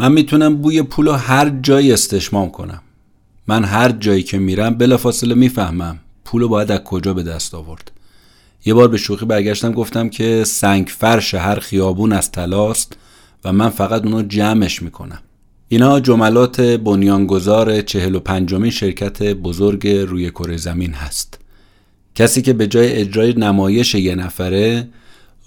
من می‌تونم بوی پول هر جایی استشمام کنم. من هر جایی که میرم بلافاصله می‌فهمم پول باید از کجا به دست آورد. یه بار به شوخی برگشتم گفتم که سنگ فرش هر خیابون از تلاست و من فقط اونو جمعش می‌کنم. اینا جملات بنیانگذار چهل و پنجمین شرکت بزرگ روی کره زمین هست. کسی که به جای اجرای نمایش یه نفره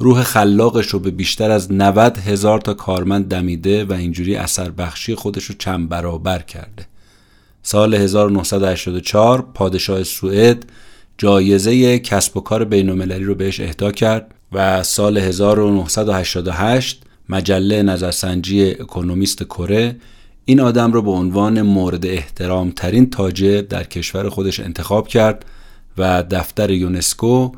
روح خلاقش رو به بیشتر از 90 هزار تا کارمند دمیده و اینجوری اثر بخشی خودش رو چند برابر کرده. سال 1984 پادشاه سوئد جایزه کسب و کار بین‌المللی رو بهش اهدا کرد و سال 1988 مجله نظرسنجی اکونومیست کره این آدم رو به عنوان مورد احترام ترین تاجر در کشور خودش انتخاب کرد و دفتر یونسکو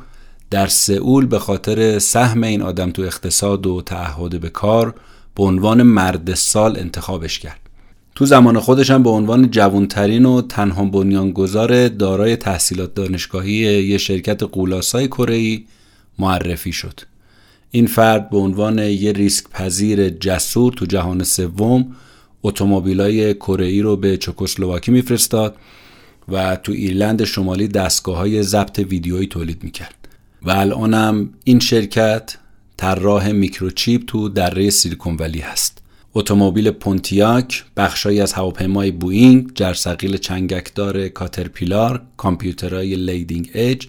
در سئول به خاطر سهم این آدم تو اقتصاد و تعهد به کار به عنوان مرد سال انتخابش کرد. تو زمان خودش هم به عنوان جوانترین و تنها بنیانگذار دارای تحصیلات دانشگاهی یه شرکت قولاسای کره معرفی شد. این فرد به عنوان یه ریسک پذیر جسور تو جهان سوم اتومبیلای کره رو به چکسلواکی میفرستاد و تو ایرلند شمالی دستگاه های ضبط ویدیویی تولید می‌کرد. و الانم این شرکت طراح میکروچیپ تو دره سیلیکون ولی هست اتومبیل پونتیاک، بخشهایی از هواپیمای بوئینگ، جرثقیل چنگکدار کاترپیلار، کامپیوترهای Leading Edge،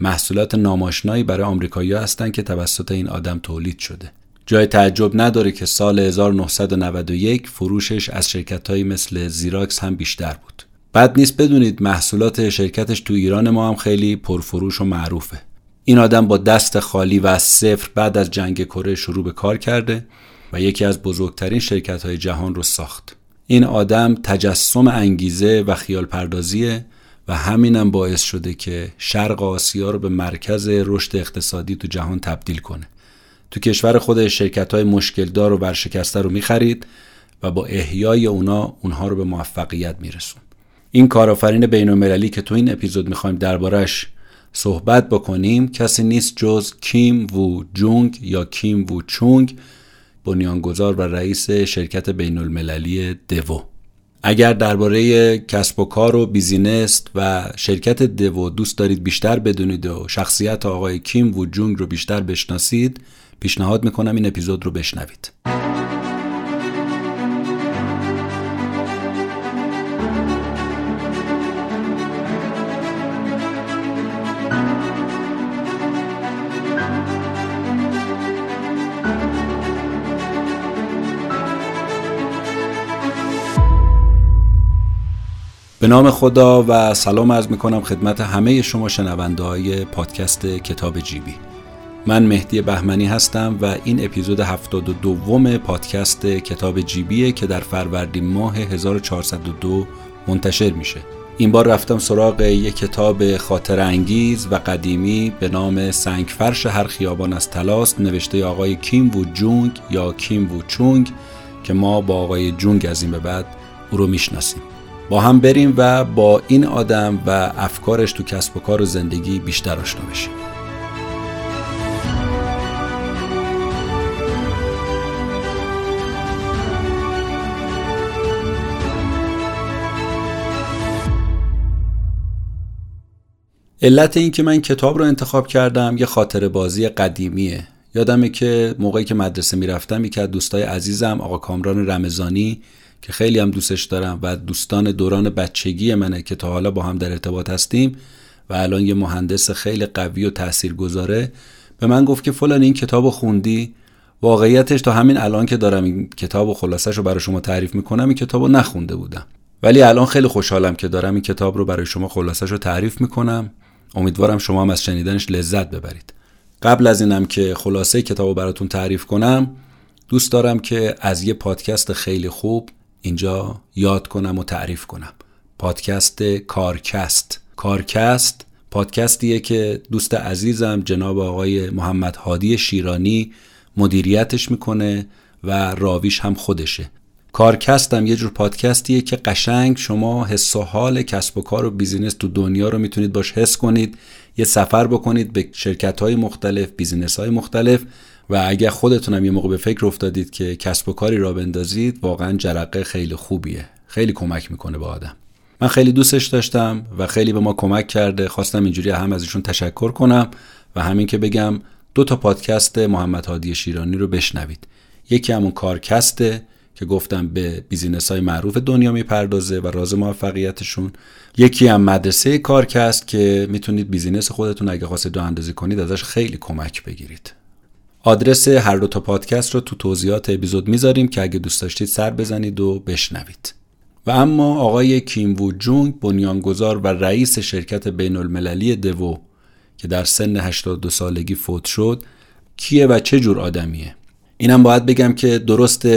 محصولات نام آشنایی برای آمریکایی‌ها هستند که توسط این آدم تولید شده. جای تعجب نداره که سال 1991 فروشش از شرکتهایی مثل زیراکس هم بیشتر بود. بد نیست بدونید محصولات شرکتش تو ایران ما هم خیلی پرفروش و معروفه. این آدم با دست خالی و از صفر بعد از جنگ کره شروع به کار کرده و یکی از بزرگترین شرکت های جهان رو ساخت. این آدم تجسم انگیزه و خیال پردازیه و همینم باعث شده که شرق آسیا رو به مرکز رشد اقتصادی تو جهان تبدیل کنه. تو کشور خود شرکت های مشکلدار و ورشکسته رو می‌خرید و با احیای اونا اونها رو به موفقیت میرسون. این کارآفرین بین که تو این اپیزود می‌خوایم دربارش صحبت بکنیم کسی نیست جز کیم وو جونگ یا کیم وو چونگ بنیانگذار و رئیس شرکت بین المللی دوو. اگر درباره کسب و کار و بیزینس و شرکت دوو دوست دارید بیشتر بدونید و شخصیت آقای کیم و جونگ رو بیشتر بشناسید پیشنهاد می‌کنم این اپیزود رو بشنوید. به نام خدا و سلام عرض می‌کنم خدمت همه شما شنونده های پادکست کتاب جیبی. من مهدی بهمنی هستم و این اپیزود 72 دوم پادکست کتاب جیبیه که در فروردین ماه 1402 منتشر میشه. این بار رفتم سراغ یک کتاب خاطر انگیز و قدیمی به نام سنگ فرش هر خیابان از تلاست نوشته آقای کیم وو جونگ یا کیم وو چونگ که ما با آقای جونگ از این به بعد او رو می‌شناسیم. با هم بریم و با این آدم و افکارش تو کسب و کار و زندگی بیشتر آشنا بشیم. علت این که من کتاب رو انتخاب کردم یه خاطر بازی قدیمیه. یادمه که موقعی که مدرسه می‌رفتم یکی از دوستای عزیزم آقا کامران رمضانی که خیلی هم دوستش دارم و دوستان دوران بچگی منه که تا حالا با هم در ارتباط هستیم و الان یه مهندس خیلی قوی و تأثیر گذاره به من گفت که فلان این کتاب خوندی. واقعیتش تا همین الان که دارم این کتاب و خلاصش رو برای شما تعریف می‌کنم این کتاب رو نخونده بودم. ولی الان خیلی خوشحالم که دارم این کتاب رو برای شما خلاصش رو تعریف می‌کنم. امیدوارم شما هم از شنیدنش لذت ببرید. قبل از اینم که خلاصه کتاب رو براتون تعریف کنم دوست دارم که از یه پادکست خیلی خوب اینجا یاد کنم و تعریف کنم. پادکست کارکست. کارکست پادکستیه که دوست عزیزم جناب آقای محمد هادی شیرانی مدیریتش می‌کنه و راویش هم خودشه. کارکست هم یه جور پادکستیه که قشنگ شما حس و حال کسب و کار و business تو دنیا رو می‌تونید باش حس کنید یه سفر بکنید به شرکت های مختلف business های مختلف و اگر خودتونم یه موقع به فکر افتادید که کسب و کاری راه بندازید واقعا جرقه خیلی خوبیه. خیلی کمک می‌کنه به آدم. من خیلی دوستش داشتم و خیلی به ما کمک کرده. خواستم اینجوری هم از ایشون تشکر کنم و همین که بگم دو تا پادکست محمد هادی شیرانی رو بشنوید. یکی همون کارکسته که گفتم به business های معروف دنیا می‌پردازه و راز موفقیتشون. یکی هم مدرسه کارکست که می‌تونید business خودتون اگه خواستید راه اندازی کنید ازش خیلی کمک بگیرید. آدرس هر دو تا پادکست رو تو توضیحات اپیزود می‌ذاریم که اگه دوست داشتید سر بزنید و بشنوید. و اما آقای کیم وو جونگ بنیانگذار و رئیس شرکت بین المللی دوو که در سن 82 سالگی فوت شد کیه و چه جور آدمیه؟ اینم باید بگم که درست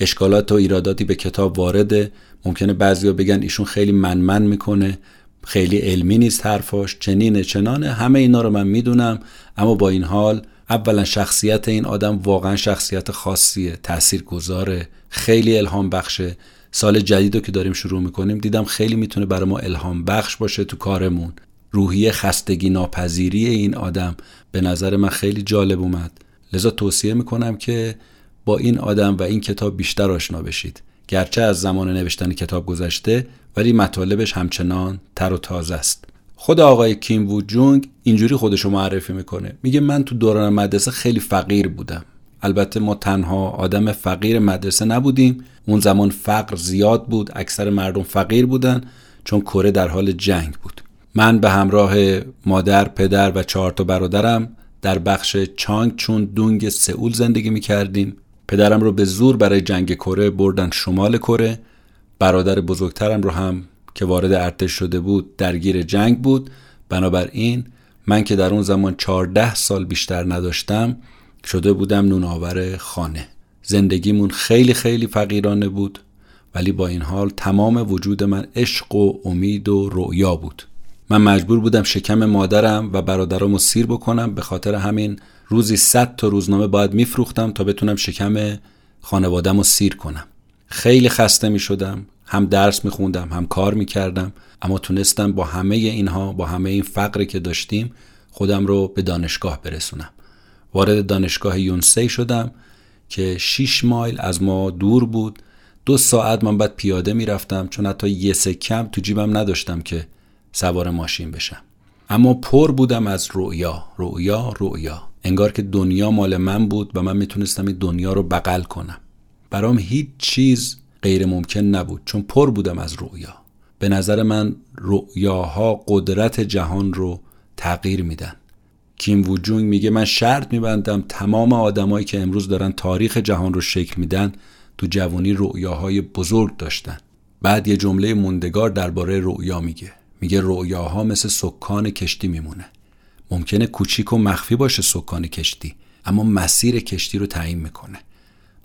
اشکالات و ایراداتی به کتاب وارده. ممکنه بعضیا بگن ایشون خیلی منمن می‌کنه خیلی علمی نیست حرفاش چنینه چنانه. همه اینا رو من می‌دونم اما با این حال اولا شخصیت این آدم واقعا شخصیت خاصیه تأثیر گذاره خیلی الهام بخشه. سال جدید رو که داریم شروع می‌کنیم دیدم خیلی می‌تونه برای ما الهام بخش باشه تو کارمون. روحیه خستگی ناپذیری این آدم به نظر من خیلی جالب اومد. لذا توصیه می‌کنم که با این آدم و این کتاب بیشتر آشنا بشید. گرچه از زمان نوشتن کتاب گذشته ولی مطالبش همچنان تر و تازه است. خود آقای کیم وو جونگ اینجوری خودشو معرفی می‌کنه. میگه من تو دوران مدرسه خیلی فقیر بودم. البته ما تنها آدم فقیر مدرسه نبودیم. اون زمان فقر زیاد بود. اکثر مردم فقیر بودن چون کره در حال جنگ بود. من به همراه مادر، پدر و چهار تا برادرم در بخش چانگ چون دونگ سئول زندگی می کردیم. پدرم رو به زور برای جنگ کره بردن شمال کره. برادر بزرگترم رو هم که وارد ارتش شده بود درگیر جنگ بود. بنابراین من که در اون زمان 14 سال بیشتر نداشتم شده بودم نونآور خانه. زندگیمون خیلی خیلی فقیرانه بود ولی با این حال تمام وجود من عشق و امید و رؤیا بود. من مجبور بودم شکم مادرم و برادرامو سیر بکنم به خاطر همین روزی صد تا روزنامه باید میفروختم تا بتونم شکم خانوادم رو سیر کنم خیلی خسته می شدم هم درس می خوندم هم کار می کردم اما تونستم با همه اینها با همه این فقری که داشتیم خودم رو به دانشگاه برسونم. وارد دانشگاه یونسی شدم که 6 مایل از ما دور بود. دو ساعت من بعد پیاده می‌رفتم چون حتی یه سکم تو جیبم نداشتم که سوار ماشین بشم. اما پر بودم از رؤیا رؤیا رؤیا. انگار که دنیا مال من بود و من می‌تونستم این دنیا رو بغل کنم. برام هیچ چیز غیر ممکن نبود چون پر بودم از رؤیا. به نظر من رؤیاها قدرت جهان رو تغییر میدن. کیم وجونگ میگه من شرط میبندم تمام آدمایی که امروز دارن تاریخ جهان رو شکل میدن تو جوانی رؤیاهای بزرگ داشتن. بعد یه جمله موندگار درباره رؤیا میگه. میگه رؤیاها مثل سکان کشتی میمونه. ممکنه کوچیک و مخفی باشه سکان کشتی اما مسیر کشتی رو تعیین می‌کنه.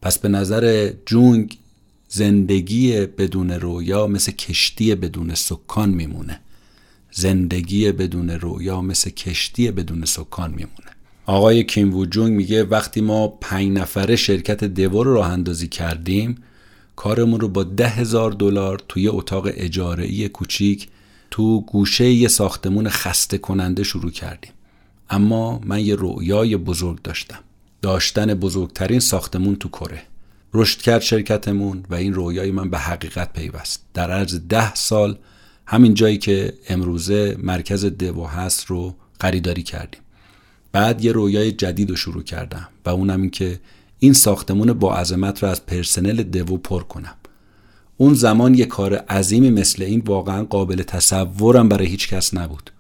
پس به نظر جونگ زندگی بدون رویا مثل کشتی بدون سکان میمونه. زندگی بدون رویا مثل کشتی بدون سکان میمونه. آقای کیم وو جونگ میگه وقتی ما پنج نفره شرکت دیور رو راه اندازی کردیم کارمون رو با ده هزار دلار توی اتاق اجاره کوچیک تو گوشه یه ساختمون خسته کننده شروع کردیم. اما من یه رویای بزرگ داشتم. داشتن بزرگترین ساختمون تو کره. رشد کرد شرکتمون و این رویای من به حقیقت پیوست. در عرض ده سال همین جایی که امروزه مرکز دو هست رو خریداری کردیم. بعد یه رویای جدید رو شروع کردم و اونم این که این ساختمون با عظمت رو از پرسنل دو پر کنم. اون زمان یه کار عظیمی مثل این واقعا قابل تصورم برای هیچ کس نبود.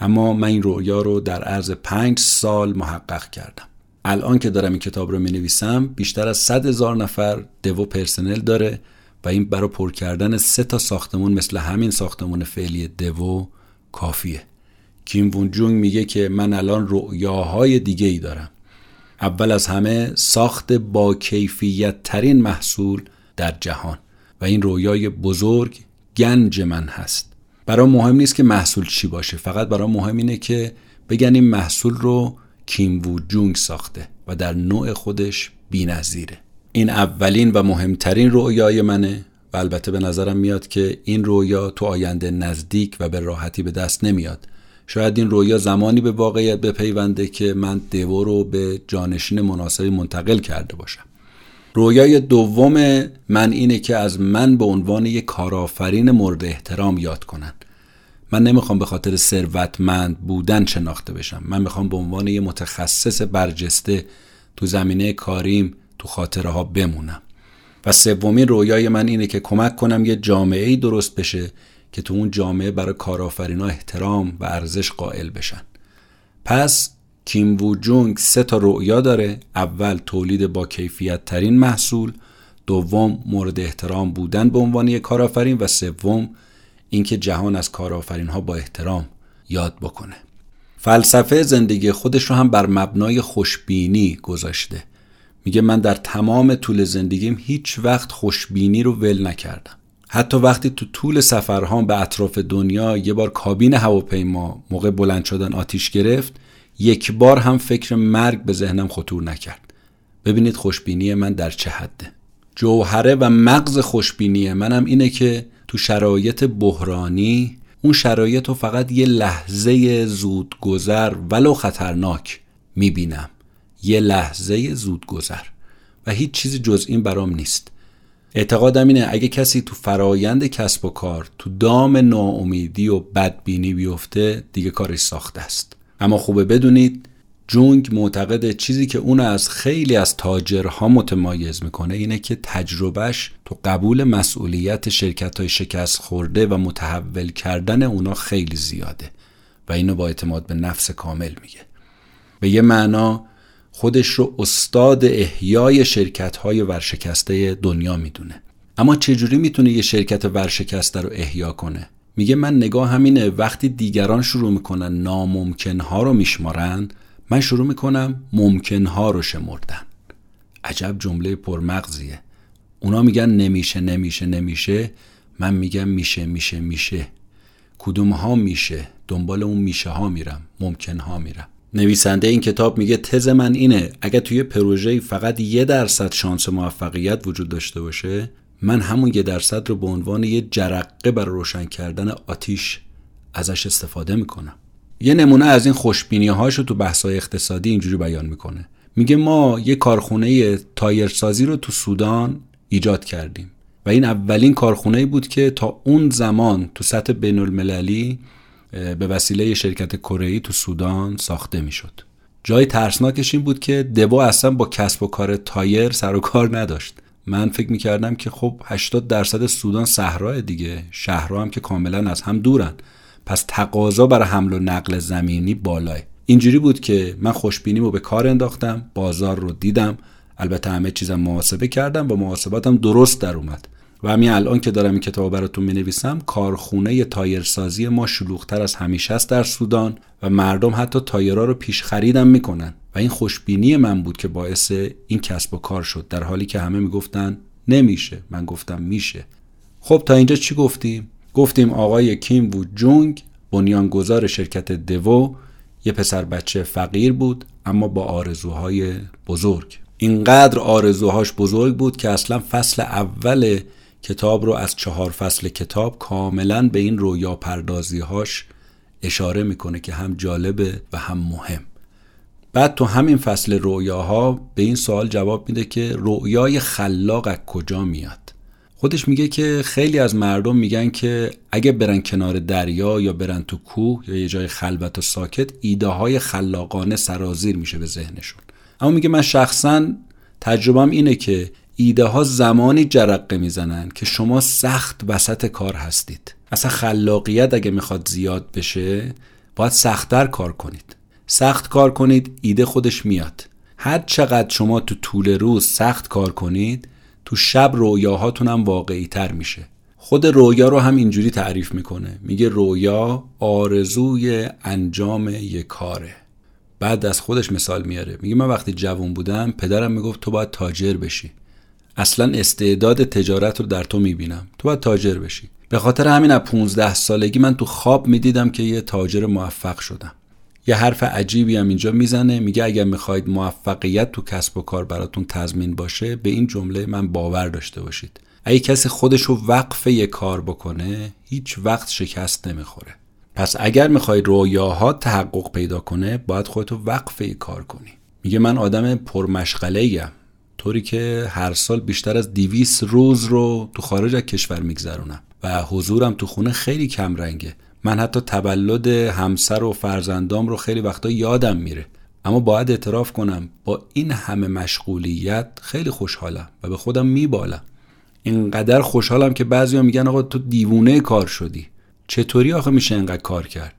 اما من این رویا رو در عرض پنج سال محقق کردم. الان که دارم این کتاب رو می نویسم بیشتر از صد هزار نفر دو پرسنل داره و این برای پر کردن سه تا ساختمون مثل همین ساختمون فعلی دو کافیه. کیم وون جونگ میگه که من الان رؤیاهای دیگه ای دارم. اول از همه ساخت با کیفیت ترین محصول در جهان و این رویای بزرگ گنج من هست. برای مهم نیست که محصول چی باشه فقط برای مهم اینه که بگن این محصول رو کیم وو جونگ ساخته و در نوع خودش بی‌نظیره. این اولین و مهمترین رویای منه و البته به نظرم میاد که این رویا تو آینده نزدیک و به راحتی به دست نمیاد. شاید این رویا زمانی به واقعیت بپیونده که من دیو رو به جانشین مناسبی منتقل کرده باشم. رویای دوم من اینه که از من به عنوان یک کارآفرین مورد احترام یاد کنن من نمی‌خوام به خاطر ثروتمند بودن شناخته بشم. من می‌خوام به عنوان یه متخصص برجسته تو زمینه کاریم تو خاطره ها بمونم. و سومین رویای من اینه که کمک کنم یه جامعه ای درست بشه که تو اون جامعه برای کارآفرینا احترام و ارزش قائل بشن. پس کیم وو جونگ سه تا رؤیا داره. اول تولید با کیفیت ترین محصول دوم مورد احترام بودن به عنوان یک کارآفرین و سوم اینکه جهان از کارآفرین ها با احترام یاد بکنه. فلسفه زندگی خودش رو هم بر مبنای خوشبینی گذاشته. میگه من در تمام طول زندگیم هیچ وقت خوشبینی رو ول نکردم. حتی وقتی تو طول سفرهام به اطراف دنیا یه بار کابین هواپیما موقع بلند شدن آتیش گرفت یک بار هم فکر مرگ به ذهنم خطور نکرد. ببینید خوشبینی من در چه حده. جوهره و مغز خوشبینی منم اینه که تو شرایط بحرانی اون شرایط رو فقط یه لحظه زودگذر ولو خطرناک می‌بینم. یه لحظه زودگذر. و هیچ چیزی جز این برام نیست. اعتقادم اینه اگه کسی تو فرایند کسب و کار تو دام ناامیدی و بدبینی بیفته دیگه کارش ساخته است. اما خوبه بدونید جونگ معتقد چیزی که اون از خیلی از تاجرها متمایز می‌کنه اینه که تجربهش تو قبول مسئولیت شرکت های شکست خورده و متحول کردن اونا خیلی زیاده و اینو با اعتماد به نفس کامل میگه. به یه معنا خودش رو استاد احیای شرکت های ورشکسته دنیا می‌دونه. اما چجوری می‌تونه یه شرکت ورشکسته رو احیا کنه؟ میگه من نگاه همینه وقتی دیگران شروع می‌کنن ناممکنها رو میشمارن من شروع می‌کنم ممکنها رو شمردن. عجب جمله پرمغزیه. اونا میگن نمیشه نمیشه نمیشه. من میگم میشه میشه میشه. کدوم ها میشه؟ دنبال اون میشه ها میرم ممکن ها میرم. نویسنده این کتاب میگه تز من اینه اگه توی پروژه فقط یه درصد شانس موفقیت وجود داشته باشه من همون یه درصد رو به عنوان یه جرقه برای روشن کردن آتیش ازش استفاده می‌کنم. یه نمونه از این خوشبینی هاش رو تو بحثای اقتصادی اینجوری بیان می‌کنه. میگه ما یه کارخونه تایرسازی رو تو سودان ایجاد کردیم و این اولین کارخونه بود که تا اون زمان تو سطح بین المللی به وسیله شرکت کره تو سودان ساخته می‌شد. جای ترسناکش این بود که دو اصلا با کسب و کار تایر سر و کار نداشت. من فکر می‌کردم که خب 80 درصد سودان صحرا دیگه شهرها هم که کاملا از هم دورن. پس تقاضا برای حمل و نقل زمینی بالاه اینجوری بود که من خوشبینیمو به کار انداختم بازار رو دیدم البته همه چیزم محاسبه کردم با محاسباتم درست در اومد. و همین الان که دارم این کتاب براتون می نویسم کارخونه تایرسازی ما شلوغتر از همیشه است در سودان و مردم حتی تایرها رو پیش خریدم می‌کنن. و این خوشبینی من بود که باعث این کسب و کار شد در حالی که همه می‌گفتن نمیشه. من گفتم میشه. خب تا اینجا چی گفتیم؟ گفتیم آقای کیم وو جونگ بنیانگذار شرکت دوو یه پسر بچه فقیر بود اما با آرزوهای بزرگ. اینقدر آرزوهاش بزرگ بود که اصلا فصل اول کتاب رو از چهار فصل کتاب کاملا به این رویا پردازیهاش اشاره می‌کنه که هم جالبه و هم مهم. بعد تو همین فصل رویاها به این سوال جواب میده که رویای خلاق از کجا میاد؟ خودش میگه که خیلی از مردم میگن که اگه برن کنار دریا یا برن تو کوه یا یه جای خلوت و ساکت ایده های خلاقانه سرازیر میشه به ذهنشون. اما میگه من شخصا تجربم اینه که ایده ها زمانی جرقه می‌زنن که شما سخت وسط کار هستید. اصلا خلاقیت اگه می‌خواد زیاد بشه باید سختتر کار کنید. سخت کار کنید ایده خودش میاد. هر چقدر شما تو طول روز سخت کار کنید تو شب رویاهاتون هم واقعی تر میشه. خود رویا رو هم اینجوری تعریف می‌کنه. میگه رویا آرزوی انجام یک کاره. بعد از خودش مثال میاره. میگه من وقتی جوان بودم پدرم می‌گفت تو باید تاجر بشی. اصلا استعداد تجارت رو در تو می‌بینم. تو باید تاجر بشی. به خاطر همین از 15 سالگی من تو خواب می‌دیدم که یه تاجر موفق شدم. یه حرف عجیبی هم اینجا می‌زنه. میگه اگر می‌خواید موفقیت تو کسب و کار براتون تضمین باشه به این جمله من باور داشته باشید. اگه کسی خودش رو وقف یه کار بکنه هیچ وقت شکست نمی‌خوره. پس اگر می‌خوای رویاها تحقق پیدا کنه باید خودتو وقفه کار کنی. میگه من آدم پرمشغله ایم طوری که هر سال بیشتر از دیویس روز رو تو خارج از کشور میگذرونم و حضورم تو خونه خیلی کم رنگه من حتی تولد همسر و فرزندام رو خیلی وقتا یادم میره. اما باید اعتراف کنم با این همه مشغولیت خیلی خوشحالم و به خودم میبالم. اینقدر خوشحالم که بعضیا میگن آقا تو دیوونه کار شدی. چطوری آخه میشه اینقدر کار کرد؟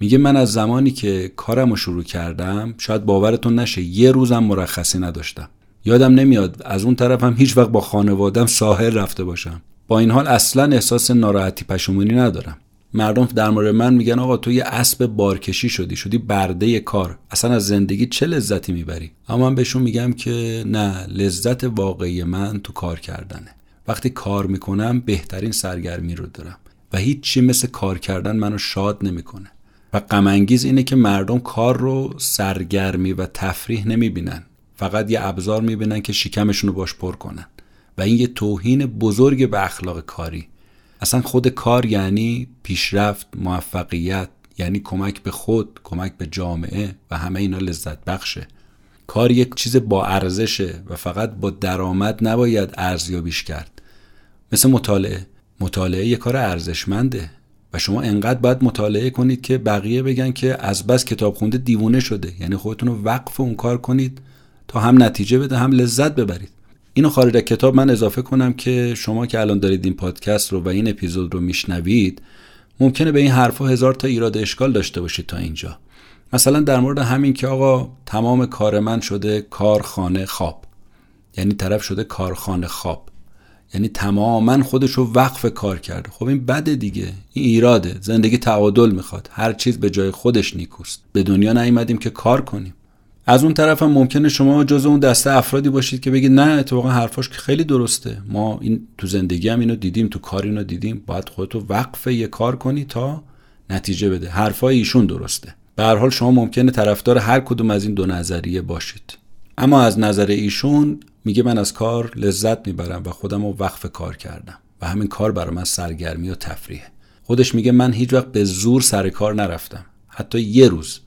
میگه من از زمانی که کارم رو شروع کردم شاید باورتون نشه یه روزم مرخصی نداشتم. یادم نمیاد از اون طرف هم هیچ وقت با خانوادم ساحل رفته باشم. با این حال اصلا احساس ناراحتی پشیمونی ندارم. مردم در مورد من میگن آقا تو یه اسب بارکشی شدی شدی برده کار. اصلا از زندگی چه لذتی می‌بری؟ اما من بهشون میگم که نه لذت واقعی من تو کار کردنه. وقتی کار می‌کنم بهترین سرگرمی رو دارم و هیچ چی مثل کار کردن منو شاد نمی‌کنه. و غم اینه که مردم کار رو سرگرمی و تفریح نمی‌بینن. فقط یه ابزار می‌بینن که شکمشون رو باش پر کنن. و این یه توهین بزرگ به اخلاق کاری. اصلا خود کار یعنی پیشرفت موفقیت یعنی کمک به خود کمک به جامعه و همه اینا لذت بخشه. کار یک چیز با ارزشه و فقط با درآمد نباید ارزیابیش کرد. مثل مطالعه. مطالعه یه کار ارزشمنده و شما انقدر باید مطالعه کنید که بقیه بگن که از بس کتاب خونده دیوونه شده. یعنی خودتون رو وقف اون کار کنید تا هم نتیجه بده هم لذت ببرید. اینو خارج کتاب من اضافه کنم که شما که الان دارید این پادکست رو و این اپیزود رو میشنوید ممکنه به این حرفها هزار تا ایراد اشکال داشته باشید تا اینجا. مثلا در مورد همین که آقا تمام کار من شده کارخانه خواب. یعنی طرف شده کارخانه خواب. یعنی تماما خودش رو وقف کار کرده. خب این بده دیگه. این ایراده. زندگی تعادل می‌خواد. هر چیز به جای خودش نیکوست. به دنیا نیومدیم که کار کنیم. از اون طرف هم ممکنه شما جز اون دسته افرادی باشید که بگید نه اتفاقا حرفاش که خیلی درسته. ما این تو زندگی هم اینو دیدیم تو کار اینو دیدیم. باید خودتو وقف یه کار کنی تا نتیجه بده. حرفای ایشون درسته. به هر حال شما ممکنه طرفدار هر کدوم از این دو نظریه باشید. اما از نظر ایشون میگه من از کار لذت می‌برم و خودم رو وقف کار کردم و همین کار برای من سرگرمی و تفریحه. خودش میگه من هیچ وقت به زور سر کار نرفتم. حتی یه روز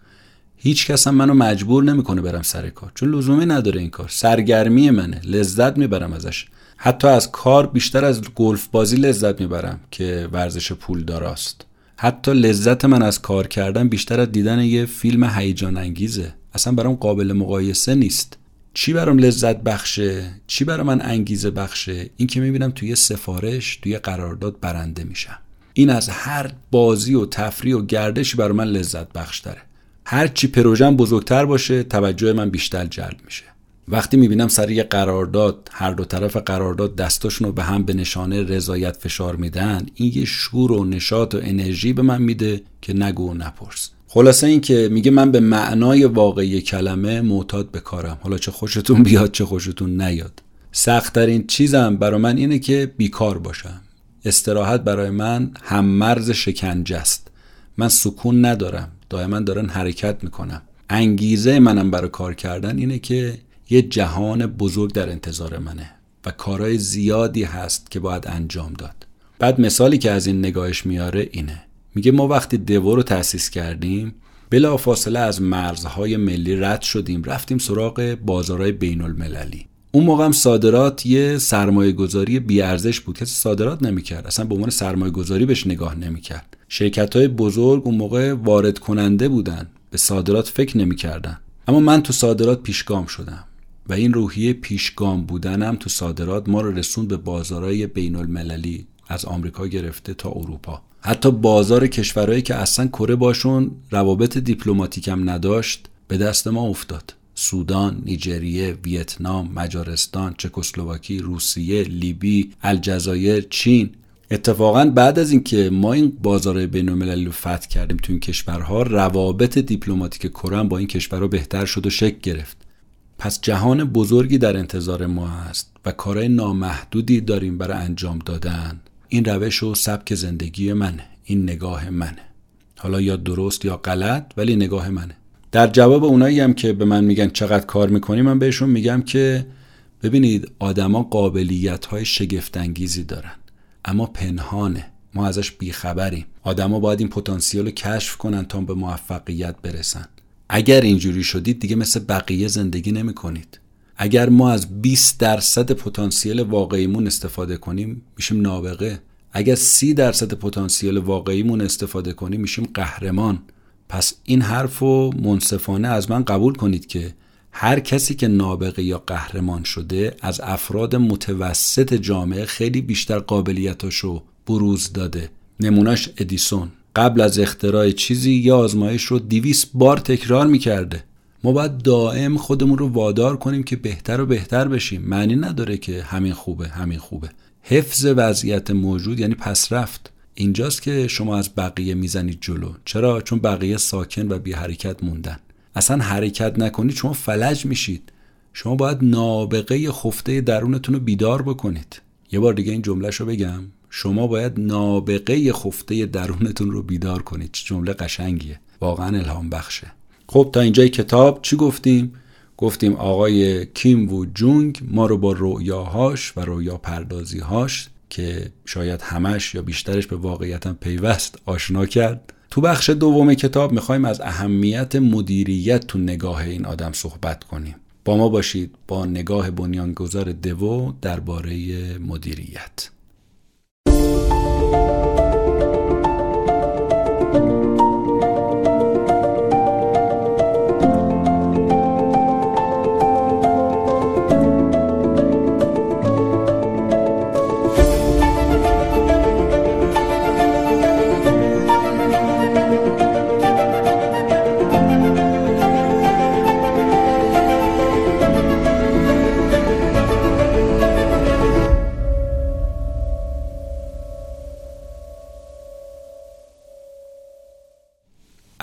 هیچ کس هم منو مجبور نمی‌کنه برم سر کار چون لزومی نداره این کار. سرگرمی منه لذت می‌برم ازش. حتی از کار بیشتر از گلف بازی لذت می‌برم که ورزش پول داراست. حتی لذت من از کار کردن بیشتر از دیدن یه فیلم هیجان انگیزه. اصلا برام قابل مقایسه نیست. چی برام لذت بخشه؟ چی برام من انگیزه بخشه؟ این که می‌بینم توی سفارش توی قرارداد برنده میشم. این از هر بازی و تفریح و گردشی برای لذت بخش داره. هر چی پروژم بزرگتر باشه توجه من بیشتر جلب میشه. وقتی می‌بینم سر یه قرارداد هر دو طرف قرارداد دستاشون رو به هم به نشانه رضایت فشار میدن این یه شور و نشاط و انرژی به من میده که نگو و نپرس. خلاصه این که میگه من به معنای واقعی کلمه معتاد به کارم. حالا چه خوشتون بیاد چه خوشتون نیاد. سختترین چیزم برای من اینه که بیکار باشم. استراحت برای من هم مرز شکنجه است. من سکون ندارم. دائما دارن حرکت می‌کنم انگیزه منم برای کار کردن اینه که یه جهان بزرگ در انتظار منه و کارهای زیادی هست که باید انجام داد. بعد مثالی که از این نگاهش میاره اینه. میگه ما وقتی دو رو تأسیس کردیم بلا فاصله از مرزهای ملی رد شدیم رفتیم سراغ بازارهای بین المللی اون موقع هم صادرات یه سرمایه گذاری بیارزش بود. کسی صادرات نمی‌کرد. اصلا به عنوان سرمایه گذاری بهش نگاه نمی‌کرد. شرکت های بزرگ اون موقع وارد کننده بودن. به صادرات فکر نمی‌کردن. اما من تو صادرات پیشگام شدم و این روحیه پیشگام بودنم تو صادرات ما رو رسوند به بازارهای بین المللی از آمریکا گرفته تا اروپا. حتی بازار کشورهایی که اصلا کره باشون روابط دیپلماتیکم نداشت به دست ما افتاد. سودان، نیجریه، ویتنام، مجارستان، چکسلواکی، روسیه، لیبی، الجزایر، چین. اتفاقا بعد از اینکه ما این بازار بین المللی رو فتح کردیم تو این کشورها روابط دیپلماتیک کره با این کشورها بهتر شد و شکل گرفت. پس جهان بزرگی در انتظار ما هست و کارهای نامحدودی داریم برای انجام دادن. این روش و سبک زندگی منه این نگاه منه. حالا یا درست یا غلط ولی نگاه منه. در جواب اونایی هم که به من میگن چقدر کار می‌کنی من بهشون میگم که ببینید آدما قابلیت های شگفتانگیزی دارن اما پنهانه. ما ازش بیخبریم. آدما باید این پتانسیل رو کشف کنن تا به موفقیت برسن. اگر اینجوری شدید دیگه مثل بقیه زندگی نمی کنید اگر ما از 20 درصد پتانسیل واقعیمون استفاده کنیم میشیم نابغه. اگر 30 درصد پتانسیل واقعیمون استفاده کنیم میشیم قهرمان. پس این حرف رو منصفانه از من قبول کنید که هر کسی که نابغه یا قهرمان شده از افراد متوسط جامعه خیلی بیشتر قابلیتاشو بروز داده. نمونهش ادیسون. قبل از اختراع چیزی یا آزمایش رو دیویس بار تکرار می‌کرده. ما باید دائم خودمون رو وادار کنیم که بهتر و بهتر بشیم. معنی نداره که همین خوبه همین خوبه. حفظ وضعیت موجود یعنی پسرفت اینجاست که شما از بقیه می‌زنید جلو. چرا؟ چون بقیه ساکن و بی حرکت موندن. اصلا حرکت نکنید شما فلج میشید. شما باید نابغه خفته درونتون رو بیدار بکنید. یه بار دیگه این جمله رو بگم. شما باید نابغه خفته درونتون رو بیدار کنید. جمله قشنگیه. واقعا الهام بخشه. خب تا اینجای کتاب چی گفتیم؟ گفتیم آقای کیم وو جونگ ما رو با رویاهاش و رویا پردازیهاش که شاید همش یا بیشترش به واقعیتم پیوست آشنا کرد. تو بخش دوم کتاب می‌خوایم از اهمیت مدیریت تو نگاه این آدم صحبت کنیم. با ما باشید با نگاه بنیانگذار دوو درباره مدیریت.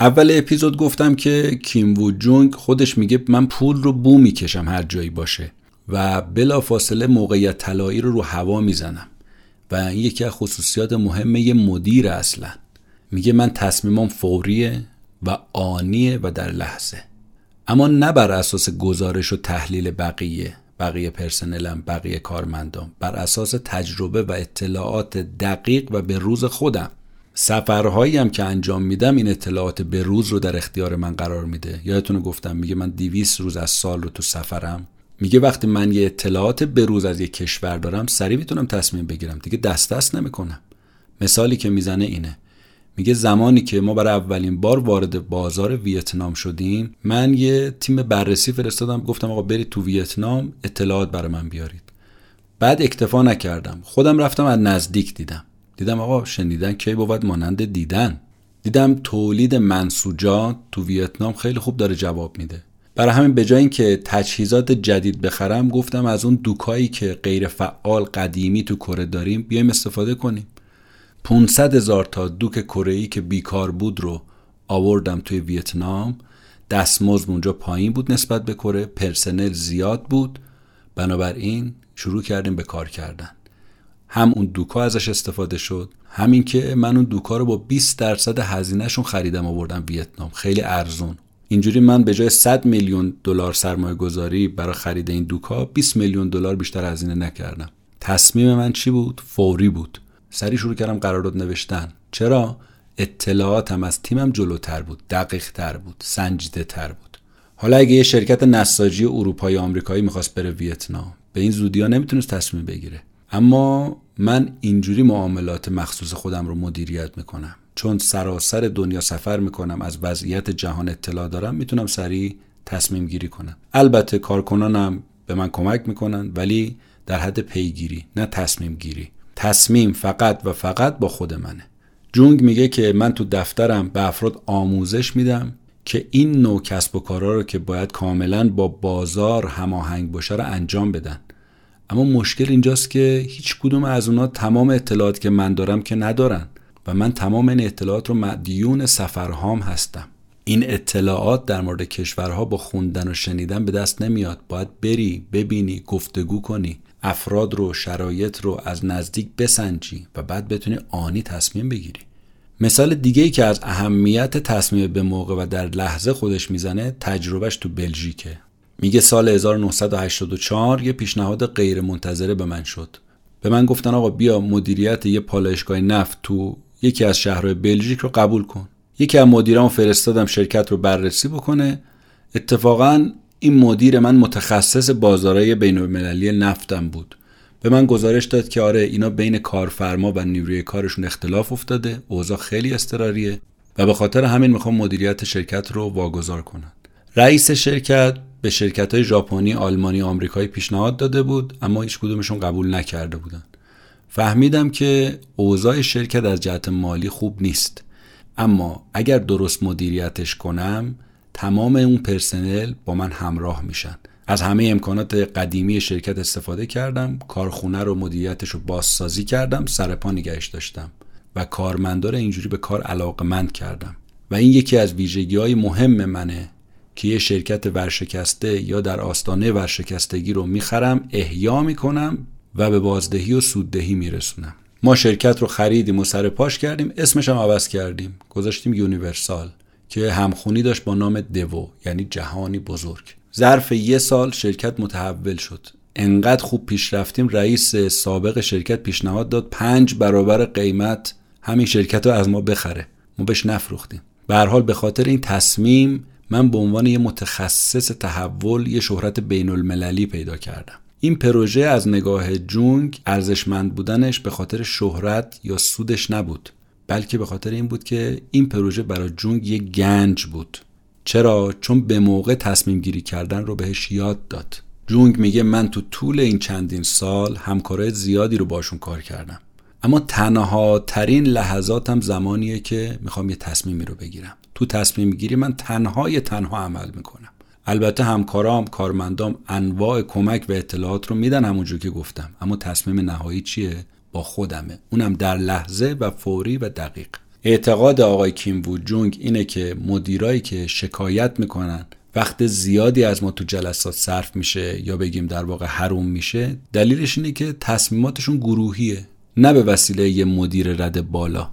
اول اپیزود گفتم که کیم وو جونگ خودش میگه من پول رو بو می‌کشم هر جایی باشه و بلا فاصله موقعیت طلایی رو رو هوا می‌زنم. و این یکی از خصوصیات مهمه یه مدیر اصلا. میگه من تصمیمم فوریه و آنیه و در لحظه. اما نه بر اساس گزارش و تحلیل بقیه بقیه پرسنلم بقیه کارمندان بر اساس تجربه و اطلاعات دقیق و به روز خودم. سفرهایی هم که انجام میدم این اطلاعات به روز رو در اختیار من قرار میده. یادتونه گفتم میگه من 200 روز از سال رو تو سفرم. میگه وقتی من یه اطلاعات به روز از یه کشور دارم سریع می‌تونم تصمیم بگیرم. دیگه دست دست نمی‌کنم. مثالی که می‌زنه اینه. میگه زمانی که ما برای اولین بار وارد بازار ویتنام شدیم من یه تیم بررسی فرستادم. گفتم آقا برید تو ویتنام اطلاعات برای من بیارید. بعد اکتفا نکردم. خودم رفتم از نزدیک دیدم. دیدم آقا شنیدن کی بود؟ مانند دیدن. دیدم تولید منسوجات تو ویتنام خیلی خوب داره جواب میده. برای همین به جای اینکه تجهیزات جدید بخرم گفتم از اون دوکایی که غیر فعال قدیمی تو کره داریم بیایم استفاده کنیم. 500 هزار تا دوک کره که بیکار بود رو آوردم توی ویتنام. دستمزد اونجا پایین بود نسبت به کره پرسنل زیاد بود. بنابراین شروع کردیم به کار کردن. هم اون دوکا ازش استفاده شد همین که من اون دوکا رو با 20 درصد هزینهشون خریدم آوردم ویتنام. خیلی ارزون. اینجوری من به جای 100 میلیون دلار سرمایه گذاری برای خرید این دوکا 20 میلیون دلار بیشتر هزینه نکردم. تصمیم من چی بود؟ فوری بود. سری شروع کردم قرارداد نوشتن. چرا؟ اطلاعاتم از تیمم جلوتر بود دقیق تر بود سنجیده تر بود. حالا اگه یه شرکت نساجی اروپایی آمریکایی می‌خواست بره ویتنام به این زودی نمی‌تونست تصمیم بگیره. اما من اینجوری معاملات مخصوص خودم رو مدیریت می‌کنم. چون سراسر دنیا سفر می‌کنم از وضعیت جهان اطلاع دارم می‌تونم سریع تصمیم گیری کنم. البته کارکنانم به من کمک می‌کنن ولی در حد پیگیری نه تصمیم گیری. تصمیم فقط و فقط با خود منه. جونگ میگه که من تو دفترم به افراد آموزش میدم که این نوع کسب و کارا رو که باید کاملا با بازار هماهنگ باشه رو انجام بدن. اما مشکل اینجاست که هیچ کدوم از اونا تمام اطلاعات که من دارم که ندارن و من تمام این اطلاعات رو مدیون سفرهام هستم. این اطلاعات در مورد کشورها با خوندن و شنیدن به دست نمیاد. باید بری ببینی گفتگو کنی افراد رو شرایط رو از نزدیک بسنجی و بعد بتونی آنی تصمیم بگیری. مثال دیگه ای که از اهمیت تصمیم به موقع و در لحظه خودش می‌زنه تجربهش تو بلژیکه. میگه سال 1984 یه پیشنهاد غیر منتظره به من شد. به من گفتن آقا بیا مدیریت یه پالایشگاه نفت تو یکی از شهرهای بلژیک رو قبول کن. یکی از مدیران فرستادم شرکت رو بررسی بکنه. اتفاقا این مدیر من متخصص بازارهای بین المللی نفتم بود. به من گزارش داد که آره اینا بین کارفرما و نیروی کارشون اختلاف افتاده. اوضاع خیلی استراریه و به خاطر همین می‌خوام مدیریت شرکت رو واگذار کنن رئیس شرکت به شرکت های ژاپنی، آلمانی، آمریکایی پیشنهاد داده بود اما هیچ کدومشون قبول نکرده بودن. فهمیدم که اوضاع شرکت از جهت مالی خوب نیست. اما اگر درست مدیریتش کنم تمام اون پرسنل با من همراه میشن. از همه امکانات قدیمی شرکت استفاده کردم، کارخونه رو مدیریتش رو بازسازی کردم، سرپا نگهش داشتم و کارمندار اینجوری به کار علاقمند کردم. و این یکی از ویژگی های مهم منه که یه شرکت ورشکسته یا در آستانه ورشکستگی رو می‌خرم احیا می‌کنم و به بازدهی و سوددهی میرسونم. ما شرکت رو خریدیم و سر پاش کردیم اسمش هم عوض کردیم. گذاشتیم یونیورسال که همخونی داشت با نام دوو یعنی جهانی بزرگ. ظرف یه سال شرکت متحول شد. انقدر خوب پیش رفتیم رئیس سابق شرکت پیشنهاد داد پنج برابر قیمت همین شرکت رو از ما بخره. ما بهش نفروختیم. به حال به خاطر این تصمیم من به عنوان یه متخصص تحول یه شهرت بین المللی پیدا کردم. این پروژه از نگاه جونگ ارزشمند بودنش به خاطر شهرت یا سودش نبود بلکه به خاطر این بود که این پروژه برای جونگ یه گنج بود. چرا؟ چون به موقع تصمیم گیری کردن رو بهش یاد داد. جونگ میگه من تو طول این چندین سال همکارای زیادی رو باشون کار کردم. اما تنها ترین لحظاتم زمانیه که می‌خوام یه تصمیمی رو بگیرم. تو تصمیم گیری من تنهای تنها عمل می‌کنم. البته همکارام کارمندام انواع کمک و اطلاعات رو میدن همونجور که گفتم. اما تصمیم نهایی چیه؟ با خودمه. اونم در لحظه و فوری و دقیق. اعتقاد آقای کیم وو جونگ اینه که مدیرایی که شکایت می‌کنن وقت زیادی از ما تو جلسات صرف میشه یا بگیم در واقع حروم میشه دلیلش اینه که تصمیماتشون گروهیه. نه به وسیله یه مدیر رد بالا.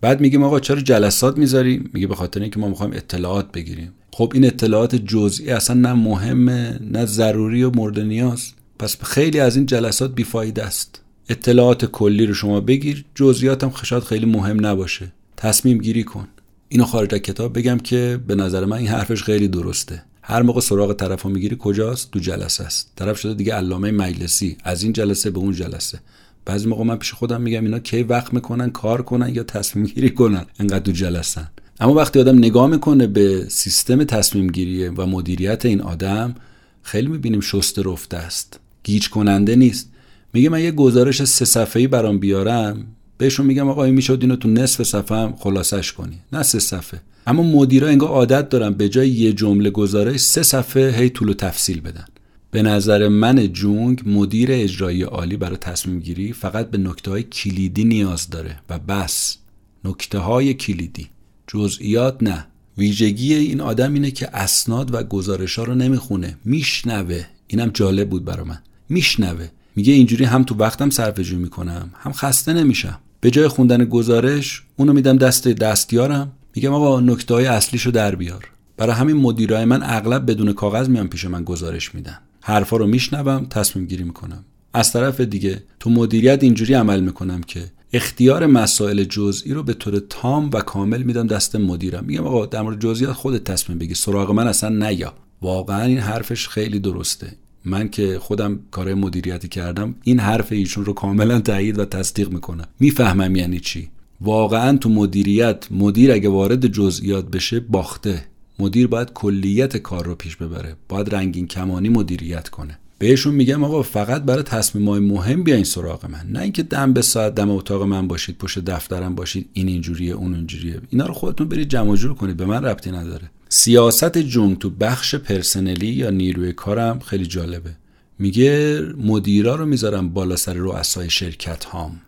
بعد میگیم آقا چرا جلسات می‌ذاریم میگه به خاطر اینکه ما می‌خوایم اطلاعات بگیریم. خب این اطلاعات جزئی اصلا نه مهمه نه ضروری و مورد نیاز. پس خیلی از این جلسات بیفایده است. اطلاعات کلی رو شما بگیر جزئیات هم شاید خیلی مهم نباشه. تصمیم گیری کن. اینو خارج از کتاب بگم که به نظر من این حرفش خیلی درسته. هر موقع سراغ طرفو می‌گیری کجاست؟ دو جلسه است. طرف شده دیگه علامه مجلسی. از این جلسه به اون جلسه. بعضی موقع من پیش خودم میگم اینا کی وقت می‌کنن کار کنن یا تصمیم گیری کنن. انقدر دو جلسن. اما وقتی آدم نگاه می‌کنه به سیستم تصمیم گیری و مدیریت این آدم خیلی می‌بینیم شست رفته است. گیج کننده نیست. میگه من یه گزارش سه صفحه‌ای برام بیارم بهشون میگم آقا این می‌شد اینو تو نصف صفحه هم خلاصش کنی. نه سه صفحه. اما مدیرا انگار عادت دارن به جای یه جمله گزارش سه صفحه هی طول و تفصیل بدن. به نظر من جونگ مدیر اجرایی عالی برای تصمیم گیری فقط به نکته های کلیدی نیاز داره و بس. نکته های کلیدی. جزئیات نه. ویژگی این آدم اینه که اسناد و گزارش ها رو نمی‌خونه. میشنوه. اینم جالب بود برا من. میشنوه. میگه اینجوری هم تو وقتم صرفه می‌کنم هم خسته نمیشم. به جای خوندن گزارش اونو میدم دست دستیارم. میگم آقا نکته های اصلیشو در بیار. برای همین مدیرای من اغلب بدون کاغذ میان پیش من گزارش میدن. حرفا رو میشنوم تصمیم گیری می‌کنم. از طرف دیگه تو مدیریت اینجوری عمل می‌کنم که اختیار مسائل جزئی رو به طور تام و کامل میدم دست مدیرم. میگم آقا در مورد جزئیات خودت تصمیم بگی سراغ من اصلا نیا. واقعا این حرفش خیلی درسته. من که خودم کار مدیریتی کردم این حرف ایشون رو کاملا تایید و تصدیق می‌کنم. می‌فهمم یعنی چی. واقعا تو مدیریت مدیر اگه وارد جزئیات بشه باخته. مدیر باید کلیت کار رو پیش ببره. باید رنگین کمانی مدیریت کنه. بهشون میگم آقا فقط برای تصمیم های مهم بیاین سراغ من. نه اینکه دم به ساعت دم اتاق من باشید پشت دفترم باشید این اینجوریه اون اینجوریه. اینا رو خودتون برید جمع جور کنید. به من ربطی نداره. سیاست جونگ تو بخش پرسنلی یا نیروی کارم خیلی جالبه. میگه مدیرا رو می‌ذارم بالا سر رؤسای شرکت هام.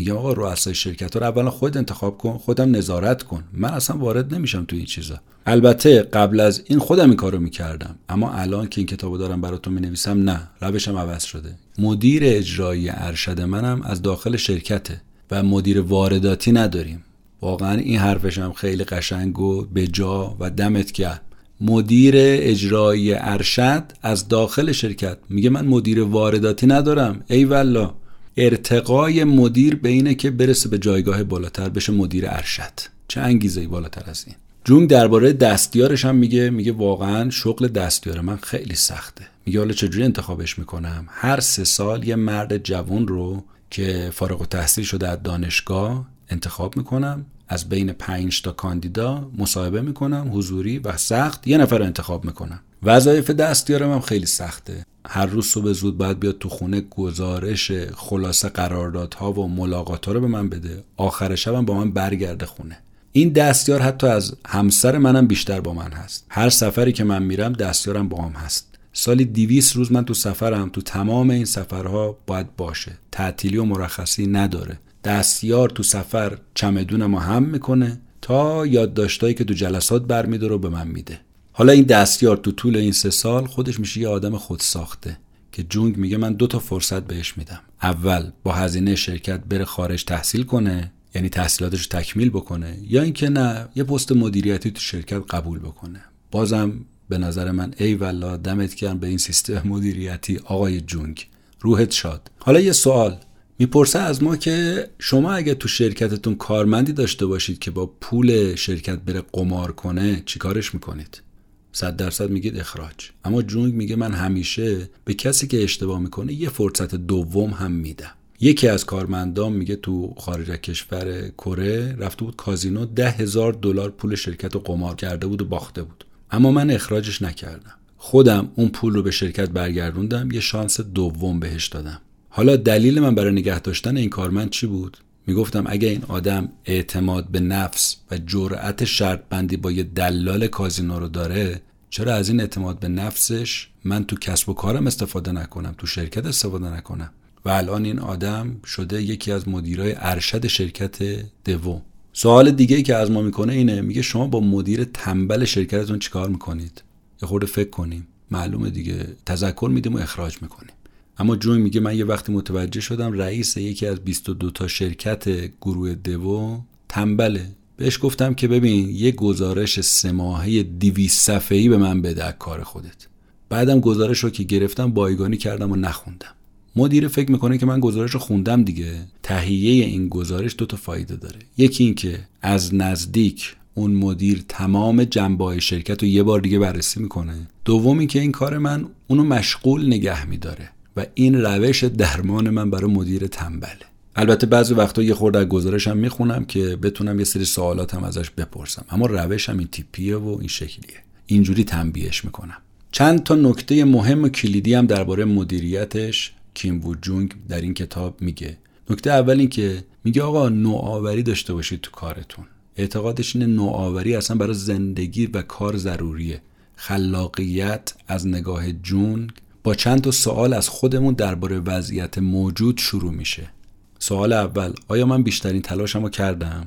میگم آقا رؤسای شرکت رو اولا خود انتخاب کن خودم نظارت کن. من اصلا وارد نمیشم تو این چیزا. البته قبل از این خودم این کارو می‌کردم. اما الان که این کتابو دارم براتون می‌نویسم نه. روشم عوض شده. مدیر اجرایی ارشد منم از داخل شرکته و مدیر وارداتی نداریم. واقعا این حرفش هم خیلی قشنگ و به جا و دمت کرد مدیر اجرایی ارشد از داخل شرکت. میگه من مدیر وارداتی ندارم. ای والله. ارتقای مدیر به اینه که برسه به جایگاه بالاتر بشه مدیر ارشد. چه انگیزه بالاتر از این؟ جونگ درباره دستیارش هم میگه میگه واقعا شغل دستیار من خیلی سخته. میگه حالا چجوری انتخابش می‌کنم؟ هر سه سال یه مرد جوان رو که فارغ و شده از دانشگاه انتخاب می‌کنم. از بین پنج تا کاندیدا مصاحبه می‌کنم حضوری و سخت یه نفر رو انتخاب می‌کنم. وظایف دستیارم هم خیلی سخته. هر روز صبح زود باید بیاد تو خونه گزارش خلاصه قراردادها و ملاقات رو به من بده. آخر شبم با من برگرده خونه. این دستیار حتی از همسر منم بیشتر با من هست. هر سفری که من میرم دستیارم با هم هست. سالی دیویس روز من تو سفرم. تو تمام این سفرها باید باشه. تعطیلی و مرخصی نداره. دستیار تو سفر چمدون ما هم می‌کنه تا یادداشتایی که تو جلسات برمیداره رو به من میده. حالا این دستیار تو طول این سه سال خودش میشه یه آدم خود ساخته که جونگ میگه من دو تا فرصت بهش میدم. اول با هزینه شرکت بره خارج تحصیل کنه یعنی تحصیلاتش رو تکمیل بکنه یا اینکه نه یه پست مدیریتی تو شرکت قبول بکنه. بازم به نظر من ای والله دمت گرم به این سیستم مدیریتی آقای جونگ. روحت شاد. حالا یه سوال. می‌پرسه از ما که شما اگه تو شرکتتون کارمندی داشته باشید که با پول شرکت بره قمار کنه چیکارش می‌کنید؟ صد درصد میگید اخراج. اما جونگ میگه من همیشه به کسی که اشتباه می‌کنه یه فرصت دوم هم میدم. یکی از کارمندان میگه تو خارج کشور کره رفته بود کازینو ده هزار دلار پول شرکت قمار کرده بود و باخته بود. اما من اخراجش نکردم. خودم اون پول رو به شرکت برگردوندم یه شانس دوم بهش دادم. حالا دلیل من برای نگه داشتن این کارمند چی بود؟ می‌گفتم اگه این آدم اعتماد به نفس و جرأت شرط بندی با یه دلال کازینو رو داره چرا از این اعتماد به نفسش من تو کسب و کارم استفاده نکنم تو شرکت استفاده نکنم؟ و الان این آدم شده یکی از مدیرای ارشد شرکت دوم. سوال دیگه که از ما می‌کنه اینه میگه شما با مدیر تنبل شرکتتون چیکار می‌کنید؟ یه خورده فکر کنیم. معلومه دیگه. تذکر میدیم و اخراج می‌کنیم. اما جوی میگه من یه وقتی متوجه شدم رئیس یکی از 22 تا شرکت گروه دوو تنبله بهش گفتم که ببین یه گزارش سه ماهه 200 صفحه‌ای به من بده کار خودت. بعدم گزارش رو که گرفتم بایگانی کردم و نخوندم. مدیر فکر می‌کنه که من گزارش رو خوندم دیگه. تهیه این گزارش دو تا فایده داره. یکی اینکه از نزدیک اون مدیر تمام جنبه شرکت رو یه بار دیگه بررسی می‌کنه. دوم اینکه این کار من اونو مشغول نگه میداره. و این روش درمان من برای مدیر تنبله البته بعضی وقتا یه خورده گزارشم می‌خونم که بتونم یه سری سوالاتم ازش بپرسم. اما روشم این تیپیه و این شکلیه. اینجوری تنبیهش می‌کنم. چند تا نکته مهم و کلیدی هم درباره مدیریتش کیم وو جونگ در این کتاب میگه. نکته اول این که میگه آقا نوآوری داشته باشید تو کارتون. اعتقادش اینه نوآوری اصلا برای زندگی و کار ضروریه. خلاقیت از نگاه جونگ با چند تا سوال از خودمون درباره وضعیت موجود شروع میشه. سوال اول آیا من بیشترین تلاشمو کردم؟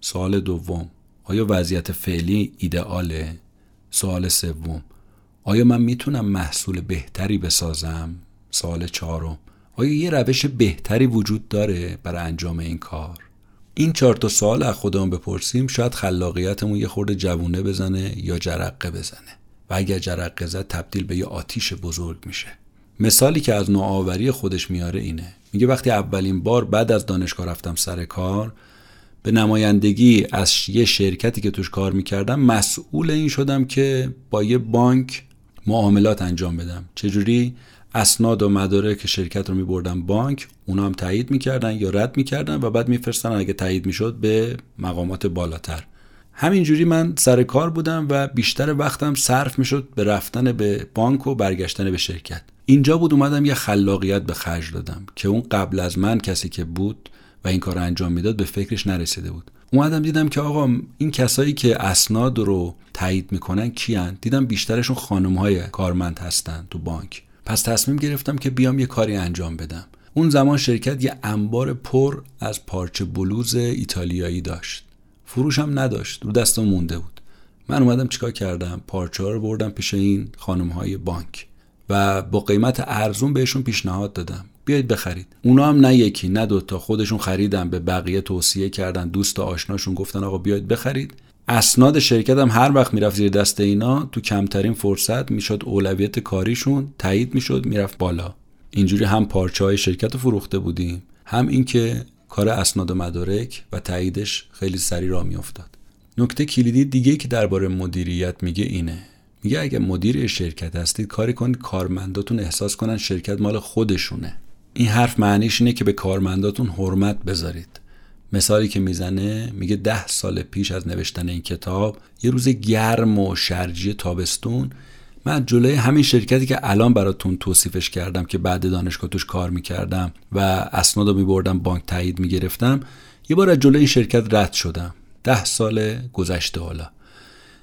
سوال دوم آیا وضعیت فعلی ایدئاله؟ سوال سوم آیا من می‌تونم محصول بهتری بسازم؟ سوال چهارم آیا یه روش بهتری وجود داره برای انجام این کار؟ این چهار تا سوال از خودمون بپرسیم شاید خلاقیتمون یه خورده جوونه بزنه یا جرقه بزنه. و اگر جرقه زد تبدیل به یه آتیش بزرگ میشه. مثالی که از نوآوری خودش میاره اینه. میگه وقتی اولین بار بعد از دانشگاه رفتم سر کار به نمایندگی از یه شرکتی که توش کار می‌کردم مسئول این شدم که با یه بانک معاملات انجام بدم. چجوری؟ اسناد و مدارک شرکت رو میبردن بانک اونا هم تایید می‌کردن یا رد می‌کردن و بعد میفرستن. اگه تایید می‌شد به مقامات بالاتر. همینجوری من سر کار بودم و بیشتر وقتم صرف می‌شد به رفتن به بانک و برگشتن به شرکت. اینجا بود اومدم یه خلاقیت به خرج دادم که اون قبل از من کسی که بود و این کار انجام می‌داد به فکرش نرسیده بود. اومدم دیدم که آقا این کسایی که اسناد رو تایید می‌کنن کیان؟ دیدم بیشترشون خانم های کارمند هستن تو بانک. پس تصمیم گرفتم که بیام یه کاری انجام بدم. اون زمان شرکت یه انبار پر از پارچه بلوز ایتالیایی داشت. فروشم نداشت رو دستم مونده بود. من اومدم چیکار کردم؟ پارچه رو بردم پیش این خانم های بانک و با قیمت ارزون بهشون پیشنهاد دادم. بیایید بخرید. اونا هم نه یکی نه دوتا خودشون خریدن به بقیه توصیه کردن. دوست و آشناشون گفتن آقا بیایید بخرید. اسناد شرکت هم هر وقت می‌رفت زیر دست اینا تو کمترین فرصت می‌شد اولویت کاریشون تایید می‌شد می‌رفت بالا. اینجوری هم پارچه های شرکت رو فروخته بودیم هم اینکه کار اسناد و مدارک و تاییدش خیلی سریع را میافتاد. نکته کلیدی دیگه که درباره مدیریت میگه اینه. میگه اگه مدیر شرکت هستید کاری کنید کارمنداتون احساس کنن شرکت مال خودشونه. این حرف معنیش اینه که به کارمنداتون حرمت بذارید. مثالی که می‌زنه میگه ده سال پیش از نوشتن این کتاب یه روز گرم و شرجی تابستون من جلوی همین شرکتی که الان براتون توصیفش کردم که بعد دانشگاه توش کار می‌کردم و اسناد رو میبردم بانک تایید می‌گرفتم یه بار از جلوی این شرکت رد شدم. ده سال گذشته حالا.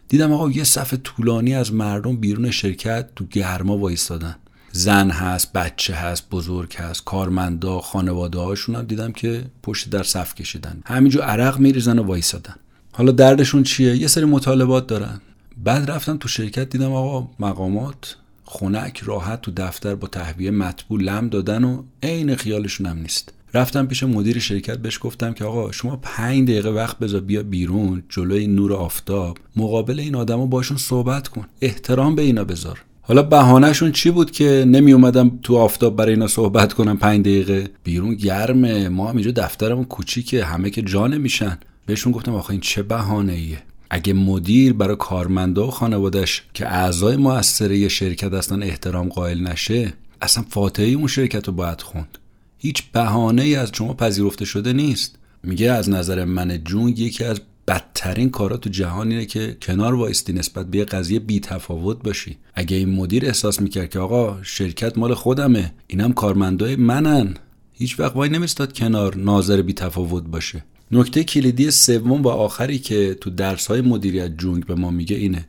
دیدم آقا یه صف طولانی از مردم بیرون شرکت تو گرما وایستادن. زن هست بچه هست بزرگ هست کارمندا خانواده هاشون هم دیدم که پشت در صف کشیدن. همینجور عرق میریزن و وایستادن. حالا دردشون چیه؟ یه سری مطالبات دارن. بعد رفتم تو شرکت دیدم آقا مقامات خونک راحت تو دفتر با تهویه مطبوع لم دادن و عین خیالشون هم نیست. رفتم پیش مدیر شرکت بهش گفتم که آقا شما پنج دقیقه وقت بذار بیا بیرون جلوی نور آفتاب مقابل این آدما باشون صحبت کن احترام به اینا بذار. حالا بهانهشون چی بود که نمی اومدم تو آفتاب برای اینا صحبت کنم پنج دقیقه؟ بیرون گرمه ما هم اینجا دفترمون کوچیکه همه که جانه میشن بهشون گفتم آخه این چه بهانه ایه اگه مدیر برای کارمندا و خانوادش که اعضای موثره شرکت هستن احترام قائل نشه اصلا فاتحه اون شرکت رو باید خوند. هیچ بهانه ای از شما پذیرفته شده نیست. میگه از نظر من جون یکی از بدترین کارا تو جهان اینه که کنار وایستی نسبت به یه قضیه بی تفاوت باشی. اگه این مدیر احساس می‌کرد که آقا شرکت مال خودمه اینم کارمندای منن هیچ وقت وای نمیستاد کنار ناظر بی تفاوت باشه. نکته کلیدی سوم و آخری که تو درس های مدیریت جونگ به ما میگه اینه.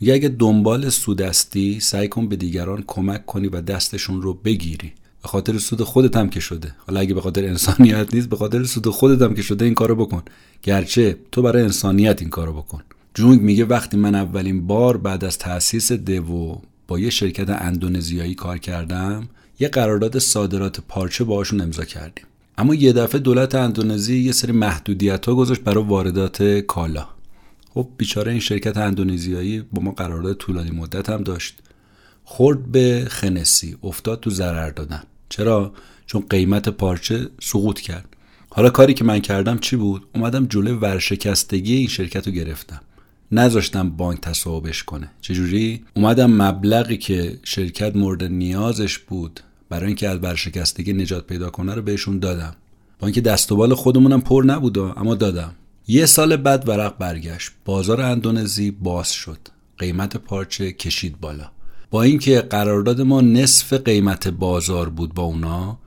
میگه اگه دنبال سودستی سعی کن به دیگران کمک کنی و دستشون رو بگیری. به خاطر سود خودت هم که شده. حالا اگه به خاطر انسانیت نیست به خاطر سود خودت هم که شده این کارو بکن. گرچه تو برای انسانیت این کارو بکن. جونگ میگه وقتی من اولین بار بعد از تأسیس دوو با یه شرکت اندونزیایی کار کردم یه قرارداد صادرات پارچه باهاشون امضا کردیم. اما یه دفعه دولت اندونزی یه سری محدودیت ها گذاشت برای واردات کالا. خب بیچاره این شرکت اندونزیایی با ما قرارداد طولانی مدت هم داشت. خورد به خنسی افتاد تو ضرر دادن. چرا؟ چون قیمت پارچه سقوط کرد. حالا کاری که من کردم چی بود؟ اومدم جلوی ورشکستگی این شرکت رو گرفتم. نذاشتم بانک تصاحبش کنه. چجوری؟ اومدم مبلغی که شرکت مورد نیازش بود برای اینکه از ورشکستگی نجات پیدا کنه رو بهشون دادم. با اینکه دست و بال خودمونم پر نبود اما دادم. یه سال بعد ورق برگشت. بازار اندونزی باز شد. قیمت پارچه کشید بالا. با اینکه قرارداد ما نصف قیمت بازار بود با اونا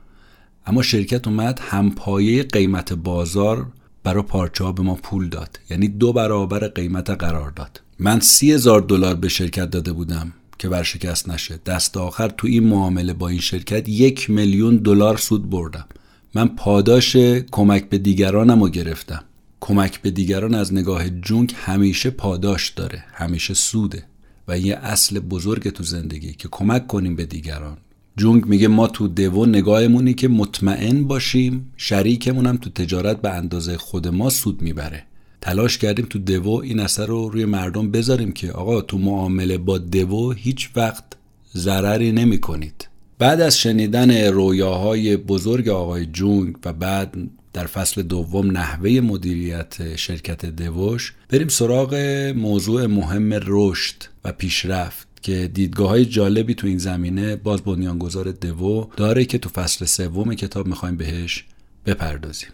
اما شرکت اومد همپایه قیمت بازار برای پارچه ها به ما پول داد. یعنی دو برابر قیمت قرارداد. من سی هزار دلار به شرکت داده بودم. که ورشکست نشه. دست آخر تو این معامله با این شرکت یک میلیون دلار سود بردم. من پاداش کمک به دیگرانم رو گرفتم. کمک به دیگران از نگاه جونگ همیشه پاداش داره همیشه سوده و یه اصل بزرگ تو زندگی که کمک کنیم به دیگران. جونگ میگه ما تو دوو نگاهمونی که مطمئن باشیم شریکمونم تو تجارت به اندازه خود ما سود می‌بره. تلاش کردیم تو دوو این اثر رو روی مردم بذاریم که آقا تو معامله با دوو هیچ وقت ضرری نمی کنید بعد از شنیدن رویاهای بزرگ آقای جونگ و بعد در فصل دوم نحوه مدیریت شرکت دوش بریم سراغ موضوع مهم رشد و پیشرفت که دیدگاه های جالبی تو این زمینه باز بنیانگذار دوو داره که تو فصل سوم کتاب می‌خوایم بهش بپردازیم.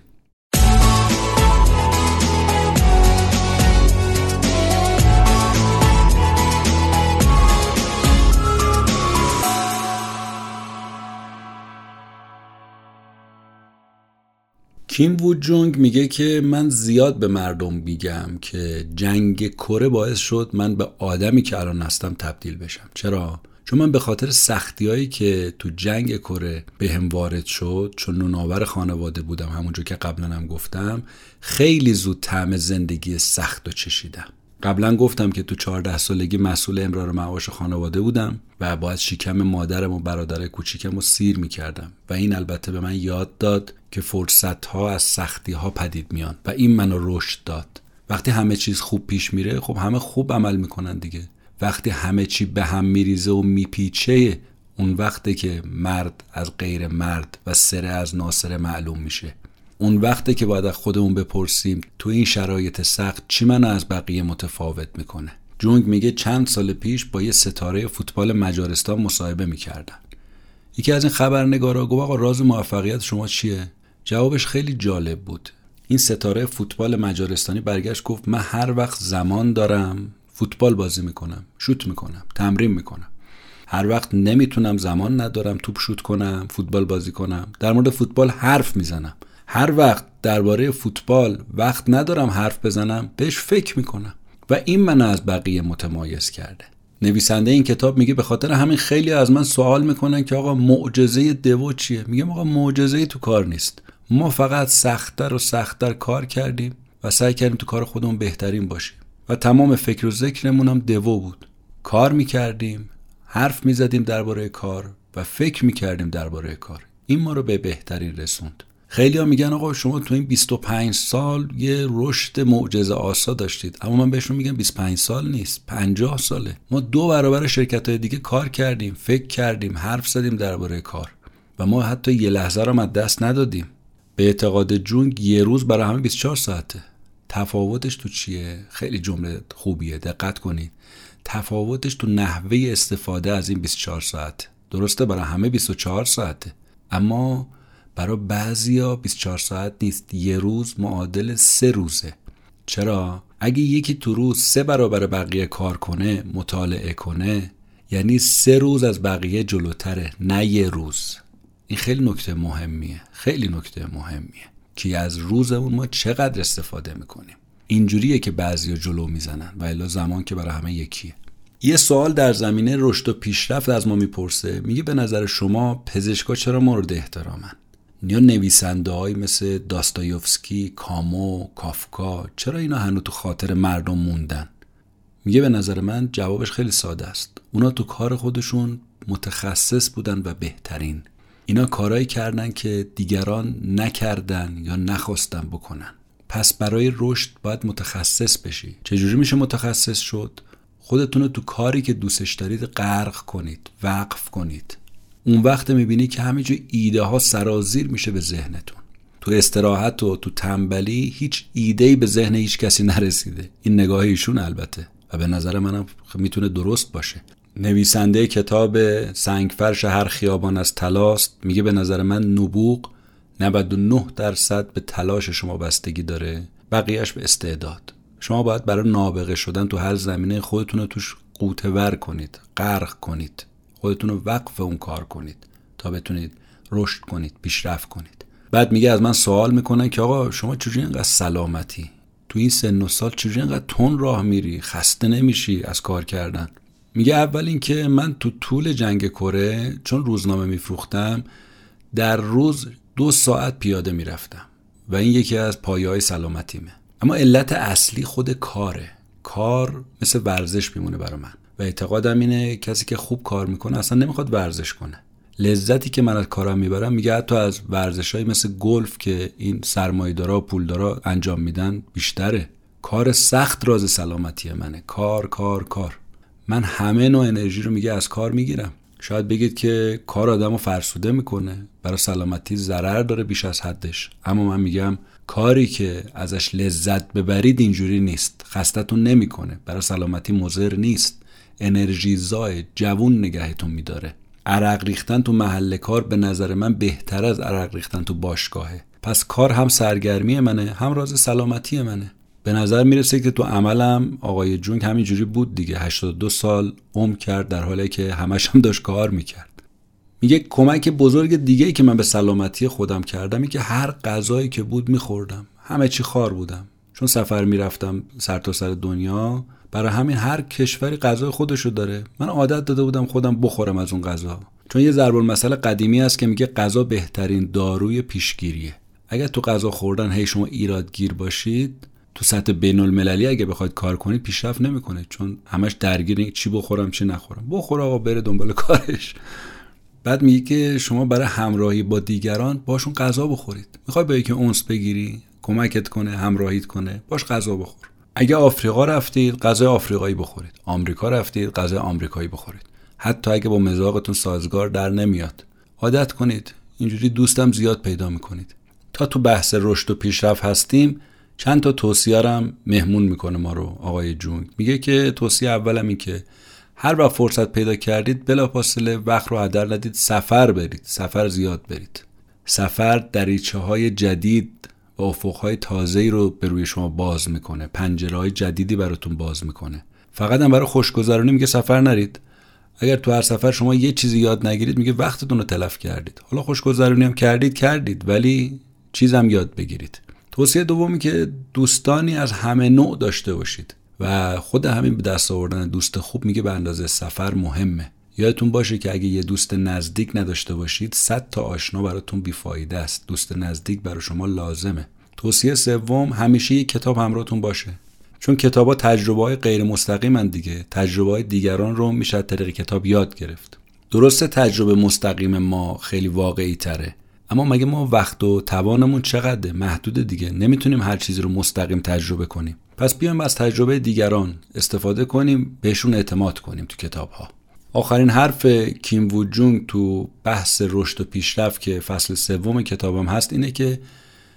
کیم وود جونگ میگه که من زیاد به مردم میگم که جنگ کره باعث شد من به آدمی که الان هستم تبدیل بشم. چرا؟ چون من به خاطر سختی هایی که تو جنگ کره به هم وارد شد چون نوناور خانواده بودم همونجور که قبلا هم گفتم خیلی زود طعم زندگی سخت و چشیدم. قبلا گفتم که تو 14 سالگی مسئول امرار معاش خانواده بودم و باید شکم مادرم و برادر کوچیکم رو سیر می‌کردم و این البته به من یاد داد که فرصت ها از سختی ها پدید میان و این منو رشد داد. وقتی همه چیز خوب پیش میره خب همه خوب عمل می‌کنن دیگه. وقتی همه چی به هم میریزه و میپیچه اون وقته که مرد از غیر مرد و سره از ناصره معلوم میشه. اون وقته که باید از خودمون بپرسیم تو این شرایط سخت چی من از بقیه متفاوت می‌کنه؟ جونگ میگه چند سال پیش با یه ستاره فوتبال مجارستان مصاحبه می‌کردن. یکی از این خبرنگارا گفت آقا راز موفقیت شما چیه؟ جوابش خیلی جالب بود. این ستاره فوتبال مجارستانی برگشت گفت من هر وقت زمان دارم فوتبال بازی می‌کنم شوت می‌کنم تمرین می‌کنم. هر وقت نمی‌تونم زمان ندارم توپ شوت کنم فوتبال بازی کنم. در مورد فوتبال حرف می‌زنم. هر وقت درباره فوتبال وقت ندارم حرف بزنم بهش فکر می‌کنم. و این من از بقیه متمایز کرده. نویسنده این کتاب میگه به خاطر همین خیلی از من سوال می‌کنن که آقا معجزه دو چیه؟ میگم آقا معجزه تو کار نیست. ما فقط سختتر و سختتر کار کردیم و سعی کردیم تو کار خودمون بهترین باشیم. و تمام فکر و ذکرمون هم دو بود. کار می‌کردیم حرف می‌زدیم درباره کار و فکر می‌کردیم درباره کار. این ما رو به بهترین رسوند. خیلی ها میگن آقا شما تو این 25 سال یه رشد معجزه آسا داشتید. اما من بهشون میگم 25 سال نیست 50 ساله. ما دو برابر شرکت های دیگه کار کردیم فکر کردیم حرف زدیم درباره کار. و ما حتی یه لحظه رو از دست ندادیم. به اعتقاد جونگ یه روز برای همه 24 ساعته. تفاوتش تو چیه؟ خیلی جمله خوبیه دقت کنید. تفاوتش تو نحوه استفاده از این 24 ساعت. درسته برای همه 24 ساعته. اما برای بعضیا 24 ساعت نیست. یه روز معادل سه روزه. چرا؟ اگه یکی تو روز سه برابر بقیه کار کنه مطالعه کنه یعنی سه روز از بقیه جلوتره نه یه روز. این خیلی نکته مهمیه. خیلی نکته مهمیه. که از روزمون ما چقدر استفاده می‌کنیم. اینجوریه که بعضی جلو می‌زنن. و الا زمان که برای همه یکیه. یه سوال در زمینه رشد و پیشرفت از ما می‌پرسه. میگه به نظر شما پزشکا چرا مورد احترامن یا نویسنده های مثل داستایوفسکی، کامو، کافکا چرا اینا هنوز تو خاطر مردم موندن؟ میگه به نظر من جوابش خیلی ساده است. اونا تو کار خودشون متخصص بودن و بهترین. اینا کارایی کردن که دیگران نکردن یا نخواستن بکنن. پس برای رشد باید متخصص بشی. چجوری میشه متخصص شد؟ خودتون رو تو کاری که دوستش دارید غرق کنید وقف کنید. اون وقت می‌بینی که همینجور ایده ها سرازیر میشه به ذهنتون. تو استراحت و تو تنبلی هیچ ایده به ذهن هیچ کسی نرسیده. این نگاه ایشون البته. و به نظر منم می‌تونه درست باشه. نویسنده کتاب سنگفرش هر خیابان از تلاست میگه به نظر من نبوغ 99 درصد به تلاش شما بستگی داره. بقیهش به استعداد. شما باید برای نابغه شدن تو هر زمینه خودتون رو توش قوتور کنید غرق کنید. خودتون رو وقف اون کار کنید تا بتونید رشد کنید پیشرفت کنید. بعد میگه از من سوال می‌کنن که آقا شما چجوری اینقدر سلامتی؟ تو این سن و سال چجوری اینقدر تون راه میری؟ خسته نمیشی از کار کردن؟ میگه اول اینکه من تو طول جنگ کره چون روزنامه میفروختم در روز دو ساعت پیاده می‌رفتم و این یکی از پایه های سلامتیمه. اما علت اصلی خود کاره. کار مثل ورزش میمونه برای من. و اعتقادم اینه کسی که خوب کار می‌کنه اصلا نمی‌خواد ورزش کنه. لذتی که من از کارم می‌برم میگه حتی از ورزش مثل گلف که این سرمایه‌دارا و پولدارا انجام میدن بیشتره. کار سخت راز سلامتی منه. کار کار کار. من همه نوع انرژی رو میگه از کار می‌گیرم. شاید بگید که کار آدم رو فرسوده می‌کنه. برای سلامتی ضرر داره بیش از حدش. اما من میگم کاری که ازش لذت ببرید اینجوری نیست. خستتون نمی‌کنه. برای سلامتی مضر نیست. انرژی زای جوون نگهتون میداره. عرق ریختن تو محل کار به نظر من بهتر از عرق ریختن تو باشگاهه. پس کار هم سرگرمی منه هم راز سلامتی منه. به نظر می‌رسه که تو عملم آقای جونگ همینجوری بود دیگه. 82 سال عمر کرد در حالی که همش هم داشت کار می‌کرد. میگه کمک بزرگ دیگه ای که من به سلامتی خودم کردم این که هر غذایی که بود میخوردم. همه چی خار بودم. چون سفر می‌رفتم سر تا سر دنیا برای همین هر کشوری غذای خودشو داره. من عادت داده بودم خودم بخورم از اون غذا. چون یه ضرب المثل قدیمی است که میگه غذا بهترین داروی پیشگیریه. اگر تو غذا خوردن هی شما ایرادگیر باشید تو سطح بین المللی اگه بخواید کار کنید پیشرفت نمی‌کنه چون همش درگیر چی بخورم چی نخورم. بخور آقا بره دنبال کارش. بعد میگه که شما برای همراهی با دیگران باشون غذا بخورید. می‌خوای با یکی اونس بگیری کمکت کنه همراهیت کنه باش غذا بخور. اگه آفریقا رفتید غذای آفریقایی بخورید. آمریکا رفتید غذای آمریکایی بخورید. حتی اگه با مزاقتون سازگار در نمیاد. عادت کنید. اینجوری دوستم زیاد پیدا می‌کنید. تا تو بحث رشد و پیشرفت هستیم چند تا توصیه مهمون می‌کنه ما رو آقای جونگ. میگه که توصیه اولم این که هر وقت فرصت پیدا کردید بلافاصله وقت رو هدر ندید سفر برید سفر زیاد برید. سفر دریچه های جدید و افقهای تازه رو به روی شما باز می‌کنه. پنجره های جدیدی براتون باز می‌کنه. فقط هم برای خوشگذرانی میگه سفر نرید. اگر تو هر سفر شما یه چیزی یاد نگیرید میگه وقتتون رو تلف کردید. حالا خوشگذرانی هم کردید کردید ولی چیزم یاد بگیرید. توصیه دومی که دوستانی از همه نوع داشته باشید. و خود همین به دست آوردن دوست خوب میگه به اندازه سفر مهمه. یادتون باشه که اگه یه دوست نزدیک نداشته باشید صد تا آشنا براتون بیفایده است. دوست نزدیک برای شما لازمه. توصیه سوم همیشه یک کتاب همراهتون باشه. چون کتاب ها تجربه های غیر مستقیمن دیگه. تجربه های دیگران رو میشه طریق کتاب یاد گرفت. درسته تجربه مستقیم ما خیلی واقعی تره اما مگه ما وقت و توانمون چقدره؟ محدود دیگه. نمی‌تونیم هر چیزی رو مستقیم تجربه کنیم. پس بیایم از تجربه دیگران استفاده کنیم بهشون اعتماد کنیم تو کتاب ها آخرین حرف کیم ووجونگ تو بحث رشد و پیشرفت که فصل سوم کتابم هست اینه که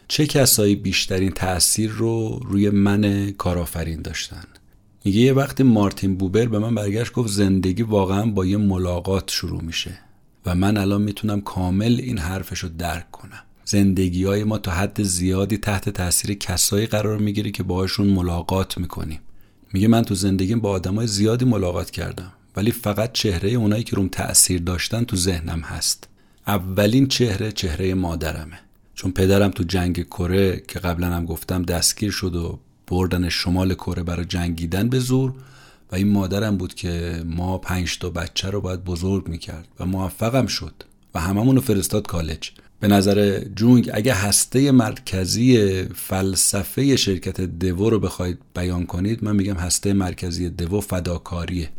چه کسایی بیشترین تاثیر رو روی من کارآفرین داشتن. میگه یه وقتی مارتین بوبر به من برگشت گفت زندگی واقعا با یه ملاقات شروع میشه و من الان می‌تونم کامل این حرفش رو درک کنم. زندگی های ما تا حد زیادی تحت تاثیر کسایی قرار می‌گیره که باهاشون ملاقات می‌کنیم. میگه من تو زندگیم با آدمای زیادی ملاقات کردم. ولی فقط چهره اونایی که روم تاثیر داشتن تو ذهنم هست. اولین چهره چهره مادرمه. چون پدرم تو جنگ کره که قبلا هم گفتم دستگیر شد و بردن شمال کره برای جنگیدن به زور و این مادرم بود که ما پنج تا بچه رو باید بزرگ می‌کرد و موفقم شد و هممون رو فرستاد کالج. به نظر جونگ اگه هسته مرکزی فلسفه شرکت دو رو بخواید بیان کنید من میگم هسته مرکزی دو فداکاریه.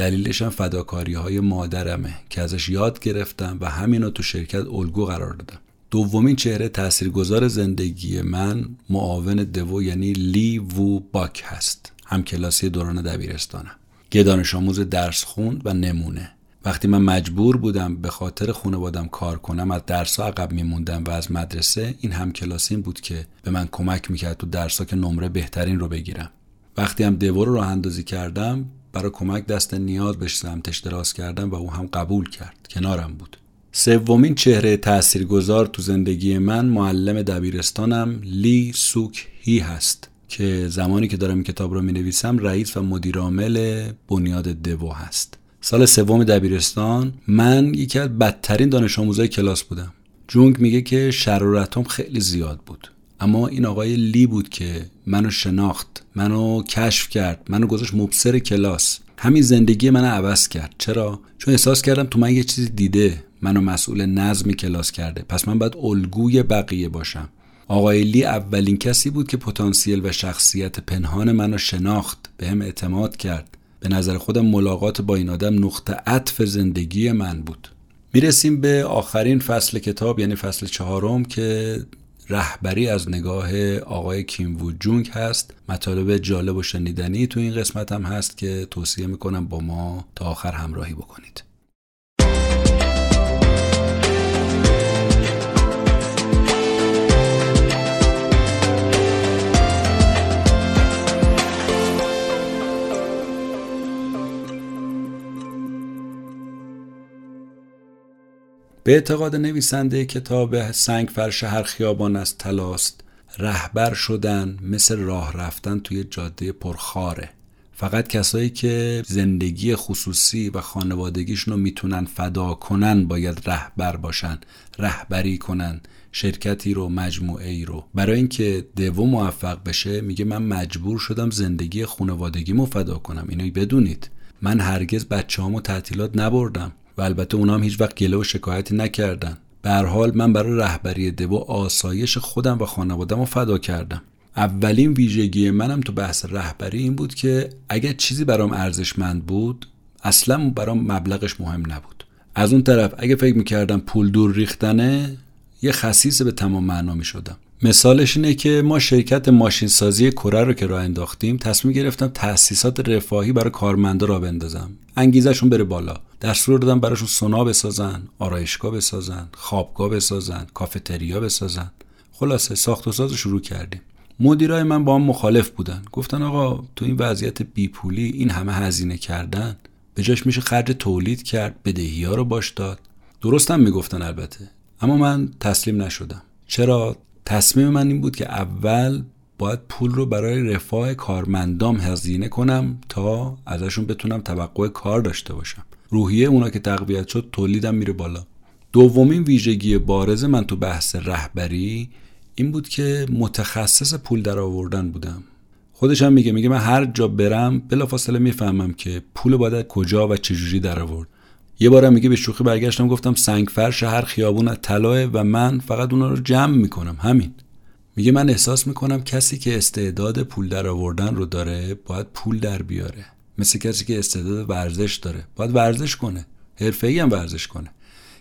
دلیلش هم فداکاری های مادرمه که ازش یاد گرفتم و همین رو تو شرکت الگو قرار دادم. دومین چهره تاثیرگذار زندگی من معاون دو یعنی لی وو باک هست هم کلاسی دوران دبیرستانم یه دانش آموز درس خوند و نمونه. وقتی من مجبور بودم به خاطر خانوادم کار کنم از درس عقب میموندم و از مدرسه این هم کلاسیم بود که به من کمک می‌کرد تو درس که نمره بهترین رو بگیرم. وقتی هم دو رو راه اندازی کردم برای کمک دست نیاز بهش سمتش دراز کردم و او هم قبول کرد. کنارم بود. سومین چهره تاثیرگذار تو زندگی من معلم دبیرستانم لی سوک هی هست که زمانی که دارم کتاب رو می نویسم رئیس و مدیرعامل بنیاد دو هست. سال سوم دبیرستان من یکی از بدترین دانش آموزای کلاس بودم. جونگ میگه که شرارتم خیلی زیاد بود. اما این آقای لی بود که منو شناخت منو کشف کرد منو گذاشت مبصر کلاس. همین زندگی منو عوض کرد. چرا؟ چون احساس کردم تو من یه چیزی دیده منو مسئول نظم کلاس کرده. پس من باید الگوی بقیه باشم. آقای لی اولین کسی بود که پتانسیل و شخصیت پنهان منو شناخت به هم اعتماد کرد. به نظر خودم ملاقات با این آدم نقطه عطف زندگی من بود. می‌رسیم به آخرین فصل کتاب یعنی فصل چهارم که رهبری از نگاه آقای کیم وو جونگ هست. مطالب جالب و شنیدنی تو این قسمت هم هست که توصیه می‌کنم با ما تا آخر همراهی بکنید. به اعتقاد نویسنده کتاب سنگ فرش هر خیابان از تلاست رهبر شدن مثل راه رفتن توی جاده پرخاره. فقط کسایی که زندگی خصوصی و خانوادگیشون رو می‌تونن فدا کنن باید رهبر باشن رهبری کنن شرکتی رو مجموعه ای رو. برای اینکه دو موفق بشه میگه من مجبور شدم زندگی خانوادگیمو فدا کنم. اینو بدونید. من هرگز بچه تعطیلات نبردم. و البته اونا هم هیچ وقت گله و شکایتی نکردن. به حال من برای رهبری دو آسایش خودم و خانوادم رو فدا کردم. اولین ویژگی منم تو بحث رهبری این بود که اگر چیزی برام ارزشمند بود اصلا برام مبلغش مهم نبود. از اون طرف اگه فکر می‌کردم پول دور ریختنه یه خصیص به تمام معنا می شدم مثالش اینه که ما شرکت ماشین سازی کره رو که راه انداختیم تصمیم گرفتم تأسیسات رفاهی برای کارمندا را بندازم. انگیزشون بره بالا. دستور دادم براشون سونا بسازن آرایشگاه بسازن خوابگاه بسازن کافتریا بسازن. خلاصه ساخت و ساز شروع کردیم. مدیرای من با هم مخالف بودن. گفتن آقا تو این وضعیت بیپولی این همه هزینه کردن به جاش میشه خرج تولید کرد بدهی ها رو باش داد. درستم می‌گفتن البته اما من تسلیم نشدم. چرا؟ تصمیم من این بود که اول باید پول رو برای رفاه کارمندام هزینه کنم تا ازشون بتونم توقع کار داشته باشم. روحیه اونا که تقویت شد تولیدم میره بالا. دومین ویژگی بارز من تو بحث رهبری این بود که متخصص پول در آوردن بودم. خودش هم میگه میگه من هر جا برم بلافاصله می‌فهمم که پول باید کجا و چجوری در آورد. یه بارم میگه به شوخی برگشتم گفتم سنگ فرش هر خیابون طلاه و من فقط اونا رو جمع می‌کنم همین. میگه من احساس می‌کنم کسی که استعداد پول در آوردن رو داره باید پول در بیاره. مثل کسی که استعداد ورزش داره. باید ورزش کنه. حرفه‌ای هم ورزش کنه.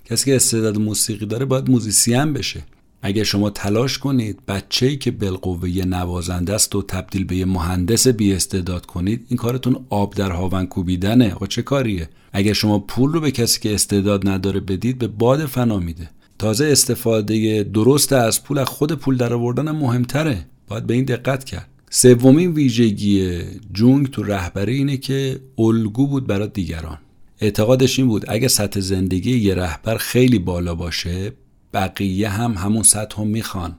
کسی که استعداد موسیقی داره باید موزیسین بشه. اگر شما تلاش کنید بچه ای که بالقوه نوازنده است و تبدیل به یه مهندس بی استعداد کنید این کارتون آب در هاون کوبیدنه. آقا چه کاریه؟ اگر شما پول رو به کسی که استعداد نداره بدید به باد فنا میده. تازه استفاده درست از پول از خود پول در آوردن مهمتره. باید به این دقت کرد. سومین ویژگی جونگ تو رهبری اینه که الگو بود برای دیگران. اعتقادش این بود اگه سطح زندگی یه رهبر خیلی بالا باشه بقیه هم همون سطح هم می‌خوان.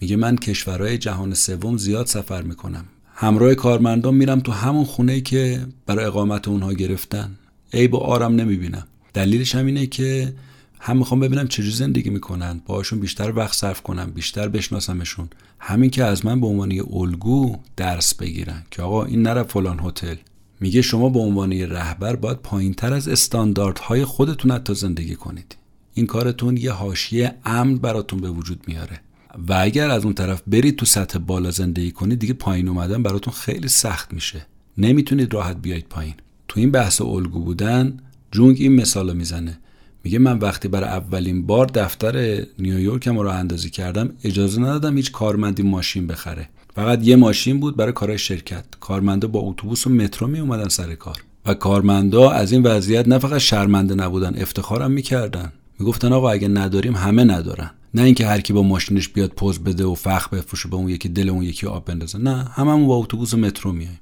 میگه من کشورهای جهان سوم زیاد سفر می‌کنم. همراه کارمندان میرم تو همون خونه که برای اقامت اونها گرفتن. عیب و آرم نمی‌بینم. دلیلش هم اینه که هم می‌خوام ببینم چجوری زندگی می‌کنن. باهاشون بیشتر وقت صرف کنم بیشتر بشناسمشون. همین که از من به عنوان یه الگو درس بگیرن که آقا این نره فلان هتل. میگه شما به عنوان رهبر باید پایینتر از استانداردهای خودتون حتی زندگی کنید. این کارتون یه حاشیه امن براتون به وجود میاره. و اگر از اون طرف برید تو سطح بالا زندگی کنید دیگه پایین اومدن براتون خیلی سخت میشه. نمی‌تونید راحت بیاید پایین. تو این بحث الگو بودن جونگ این مثال می‌زنه. میگه من وقتی برای اولین بار دفتر نیویورکم رو اندازی کردم اجازه ندادم هیچ کارمندی ماشین بخره. فقط یه ماشین بود برای کارهای شرکت. کارمندا با اتوبوس و مترو می اومدن سر کار. و کارمندا از این وضعیت نه فقط شرمنده نبودن افتخارم می‌کردن. می‌گفتن آقا اگه نداریم همه ندارن. نه اینکه هر کی با ماشینش بیاد پوز بده و فخ بفروشه به اون یکی دل اون یکی آب بندازه. نه هممون با اتوبوس و مترو میایم.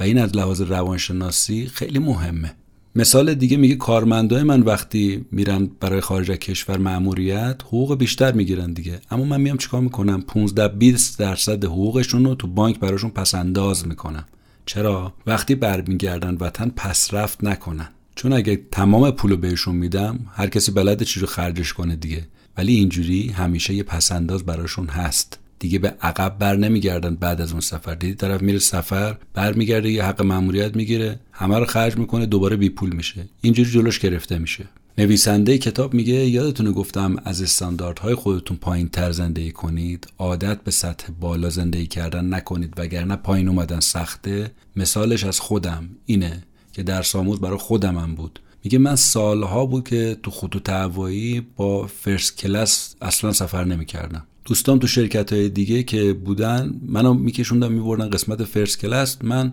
و این از لحاظ روانشناسی خیلی مهمه. مثال دیگه میگه کارمندای من وقتی میرن برای خارج از کشور مأموریت حقوق بیشتر می‌گیرن دیگه. اما من میام چیکار می‌کنم؟ 15 20 درصد حقوقشون رو تو بانک براشون پس انداز می‌کنم. چرا؟ وقتی برمیگردن وطن پس رفت نکنن. چون اگه تمام پولو بهشون میدم هر کسی بلده چی رو خرجش کنه دیگه. ولی اینجوری همیشه یه پسنداز براشون هست. دیگه به عقب بر نمیگردن بعد از اون سفر. دیدی طرف میره سفر برمیگرده یه حق ماموریت می‌گیره همه رو خرج می‌کنه دوباره بی پول میشه. اینجوری جلوش گرفته میشه. نویسنده کتاب میگه یادتونه گفتم از استانداردهای خودتون پایین تر زندگی کنید. عادت به سطح بالا زندگی کردن نکنید وگرنه پایین اومدن سخته. مثالش از خودم اینه. که درس آموز برای خودمم بود. میگه من سالها بود که تو خطوط هوایی با first class اصلا سفر نمی‌کردم. دوستان تو شرکت های دیگه که بودن منو میکشوندن میبردن قسمت first class. من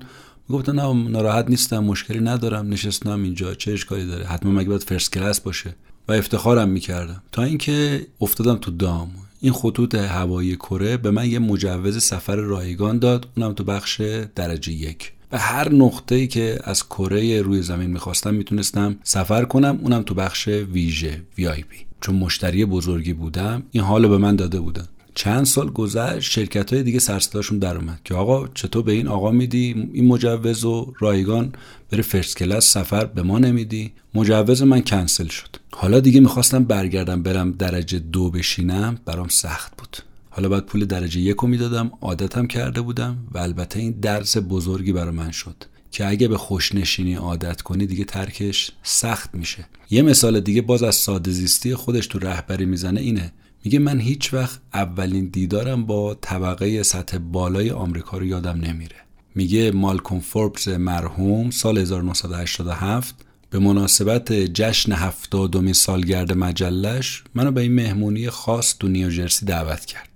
می‌گفتم نه ناراحت نیستم مشکلی ندارم نشستم اینجا چه اشکالی داره؟ حتما مگه باید first class باشه؟ و افتخارم می‌کردم. تا اینکه افتادم تو دام. این خطوط هوایی کره به من یه مجوز سفر رایگان داد اونم تو بخش درجه یک. به هر نقطه ای که از کره روی زمین می‌خواستم می‌تونستم سفر کنم اونم تو بخش ویژه VIP. چون مشتری بزرگی بودم این حالو به من داده بودن. چند سال گذشت شرکت های دیگه سرصداشون در اومد که آقا چطور به این آقا میدی؟ این مجوز و رایگان بره first class سفر به ما نمیدی؟ مجوز من کنسل شد. حالا دیگه می‌خواستم برگردم برم درجه دو بشینم برام سخت بود. حالا بعد پول درجه یک رو می‌دادم عادتم کرده بودم و البته این درس بزرگی برای من شد که اگه به خوشنشینی عادت کنی دیگه ترکش سخت میشه. یه مثال دیگه باز از ساده زیستی خودش تو رهبری می‌زنه اینه. میگه من هیچ وقت اولین دیدارم با طبقه سطح بالای آمریکا رو یادم نمیره. میگه مالکوم فوربز مرحوم سال 1987 به مناسبت جشن هفتادمین سالگرد مجلش منو به این مهمونی خاص تو نیوجرسی دعوت کرد.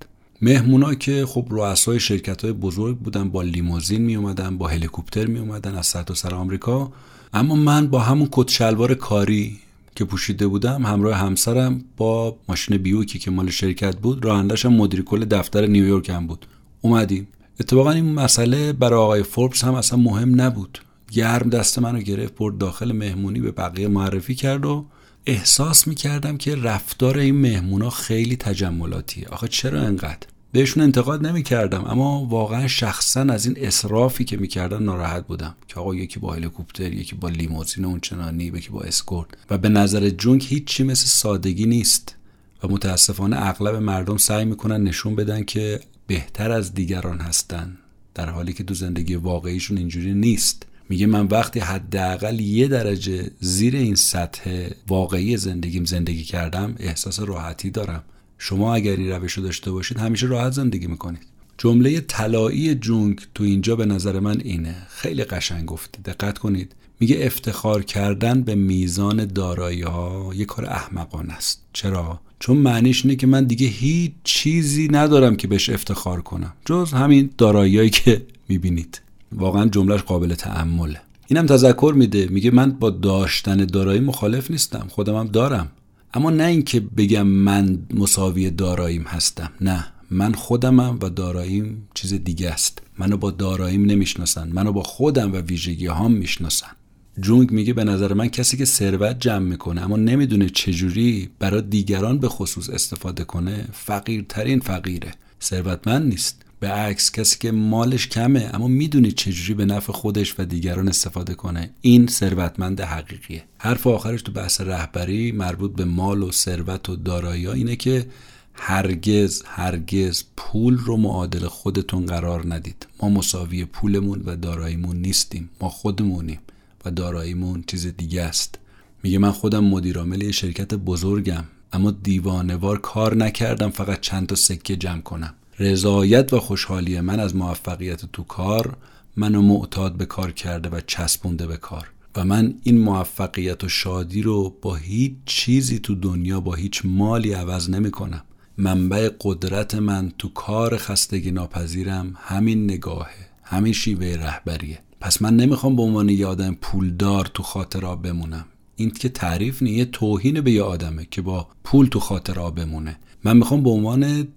مهمونا که خب رؤسای شرکت های بزرگ بودن با لیموزین می اومدن با هلیکوپتر می اومدن از سرتاسر آمریکا. اما من با همون کت شلوار کاری که پوشیده بودم همراه همسرم با ماشین بیوکی که مال شرکت بود رانندش مدیر کل دفتر نیویورک هم بود. اومدیم. اتفاقا این مسئله برای آقای فوربس هم اصلا مهم نبود. گرم دست منو گرفت برد داخل مهمونی به بقیه معرفی کرد و احساس می‌کردم که رفتار این مهمونا خیلی تجملاتیه آخه چرا انقدر بهشون انتقاد نمی‌کردم اما واقعا شخصا از این اسرافی که می‌کردن ناراحت بودم که آقا یکی با هلیکوپتر یکی با لیموزین اون چنانی یکی با اسکورت. و به نظر جونگ هیچی مثل سادگی نیست. و متاسفانه اغلب مردم سعی می‌کنن نشون بدن که بهتر از دیگران هستن در حالی که تو زندگی واقعیشون اینجوری نیست. میگه من وقتی حداقل یه درجه زیر این سطح واقعی زندگیم زندگی کردم احساس راحتی دارم. شما اگر این روش رو داشته باشید همیشه راحت زندگی می‌کنید. جمله طلایی جونگ تو اینجا به نظر من اینه. خیلی قشنگ گفته دقت کنید. میگه افتخار کردن به میزان دارایی ها یه کار احمقانه است. چرا؟ چون معنیش اینه که من دیگه هیچ چیزی ندارم که بهش افتخار کنم. جز همین داراییایی که می‌بینید. واقعا جملهش قابل تعمله اینم تذکر میده. میگه من با داشتن دارایی مخالف نیستم. خودم هم دارم. اما نه اینکه بگم من مساوی داراییم هستم. نه من خودمم و داراییم چیز دیگه است. منو با داراییم نمی‌شناسن منو با خودم و ویژگی هام می‌شناسن. جونگ میگه به نظر من کسی که ثروت جمع می‌کنه اما نمی‌دونه چجوری برای دیگران به خصوص استفاده کنه فقیرترین فقیره. ثروتمند نیست. به عکس کسی که مالش کمه اما می‌دونه چجوری به نفع خودش و دیگران استفاده کنه. این ثروتمند حقیقیه. حرف آخرش تو بحث رهبری مربوط به مال و ثروت و دارایی اینه که هرگز هرگز پول رو معادل خودتون قرار ندید. ما مساوی پولمون و داراییمون نیستیم. ما خودمونیم و داراییمون چیز دیگه است. میگه من خودم مدیرعامل یه شرکت بزرگم اما دیوانوار کار نکردم فقط چند تا سکه جمع کنم. رضایت و خوشحالی من از موفقیت تو کار منو معتاد به کار کرده و چسبونده به کار. و من این موفقیت و شادی رو با هیچ چیزی تو دنیا با هیچ مالی عوض نمی کنم منبع قدرت من تو کار خستگی ناپذیرم همین نگاهه همین شیوه رهبریه. پس من نمی‌خوام به عنوان یه آدم پولدار تو خاطر بمونم. این که تعریف نیه توهین به یه آدمه که با پول تو خاطر بمونه. من می‌خوام به عنوان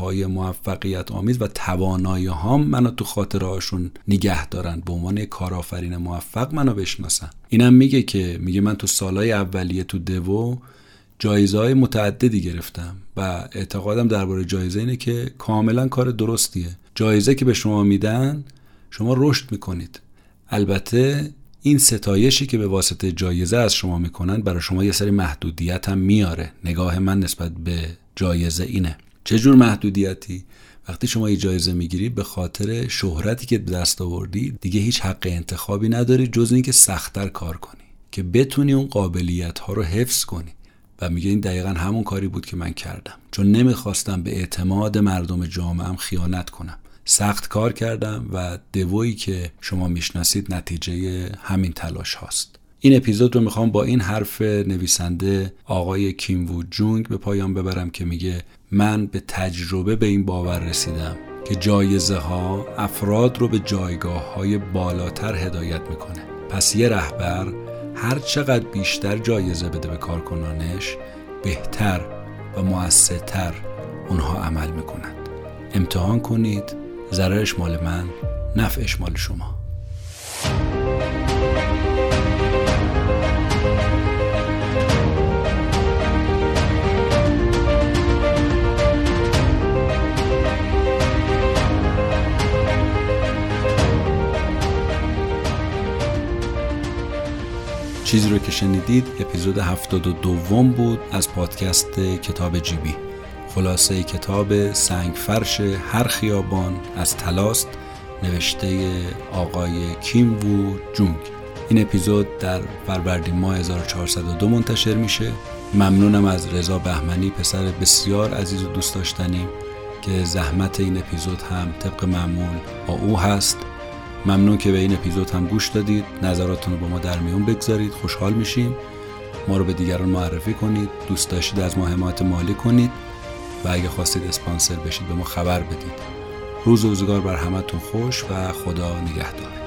های موفقیت آمیز و توانایی هام منو تو خاطرهاشون نگه دارن. به عنوان کارآفرین موفق منو بشناسن. اینم میگه که میگه من تو سالهای اولیه تو دوو جایزه های متعددی گرفتم و اعتقادم درباره جایزه اینه که کاملا کار درستیه. جایزه که به شما میدن شما رشد می‌کنید. البته این ستایشی که به واسطه جایزه از شما می‌کنن برای شما یه سری محدودیت هم میاره. نگاه من نسبت به جایزه اینه. چه جور محدودیتی؟ وقتی شما یه جایزه می‌گیری به خاطر شهرتی که به دست آوردی دیگه هیچ حق انتخابی نداری جز اینکه سختتر کار کنی. که بتونی اون قابلیت ها رو حفظ کنی. و میگه این دقیقا همون کاری بود که من کردم. چون نمی‌خواستم به اعتماد مردم جامعهم خیانت کنم. سخت کار کردم و دویی که شما می‌شناسید نتیجه همین تلاش هاست. این اپیزود رو می‌خوام با این حرف نویسنده آقای کیم وو جونگ به پایان ببرم که میگه من به تجربه به این باور رسیدم که جایزه ها افراد رو به جایگاه های بالاتر هدایت می‌کنه. پس یه رهبر هر چقدر بیشتر جایزه بده به کارکنانش بهتر و موثرتر اونها عمل می‌کنند. امتحان کنید. ضررش مال من نفعش مال شما. چیزی رو که شنیدید اپیزود هفتاد و دوم بود از پادکست کتاب جیبی. خلاصه کتاب سنگ فرش هر خیابان از تلاست نوشته آقای کیم وو جونگ. این اپیزود در فروردین ماه 1402 منتشر میشه. ممنونم از رضا بهمنی پسر بسیار عزیز و دوست داشتنیم که زحمت این اپیزود هم طبق معمول با او هست. ممنون که به این اپیزود هم گوش دادید. نظراتتون رو با ما در میون بگذارید. خوشحال میشیم. ما رو به دیگران معرفی کنید. دوست داشتید از ما حمایت مالی کنید. و اگه خواستید اسپانسر بشید به ما خبر بدید. روز روزگار بر همتون خوش و خدا نگهدار.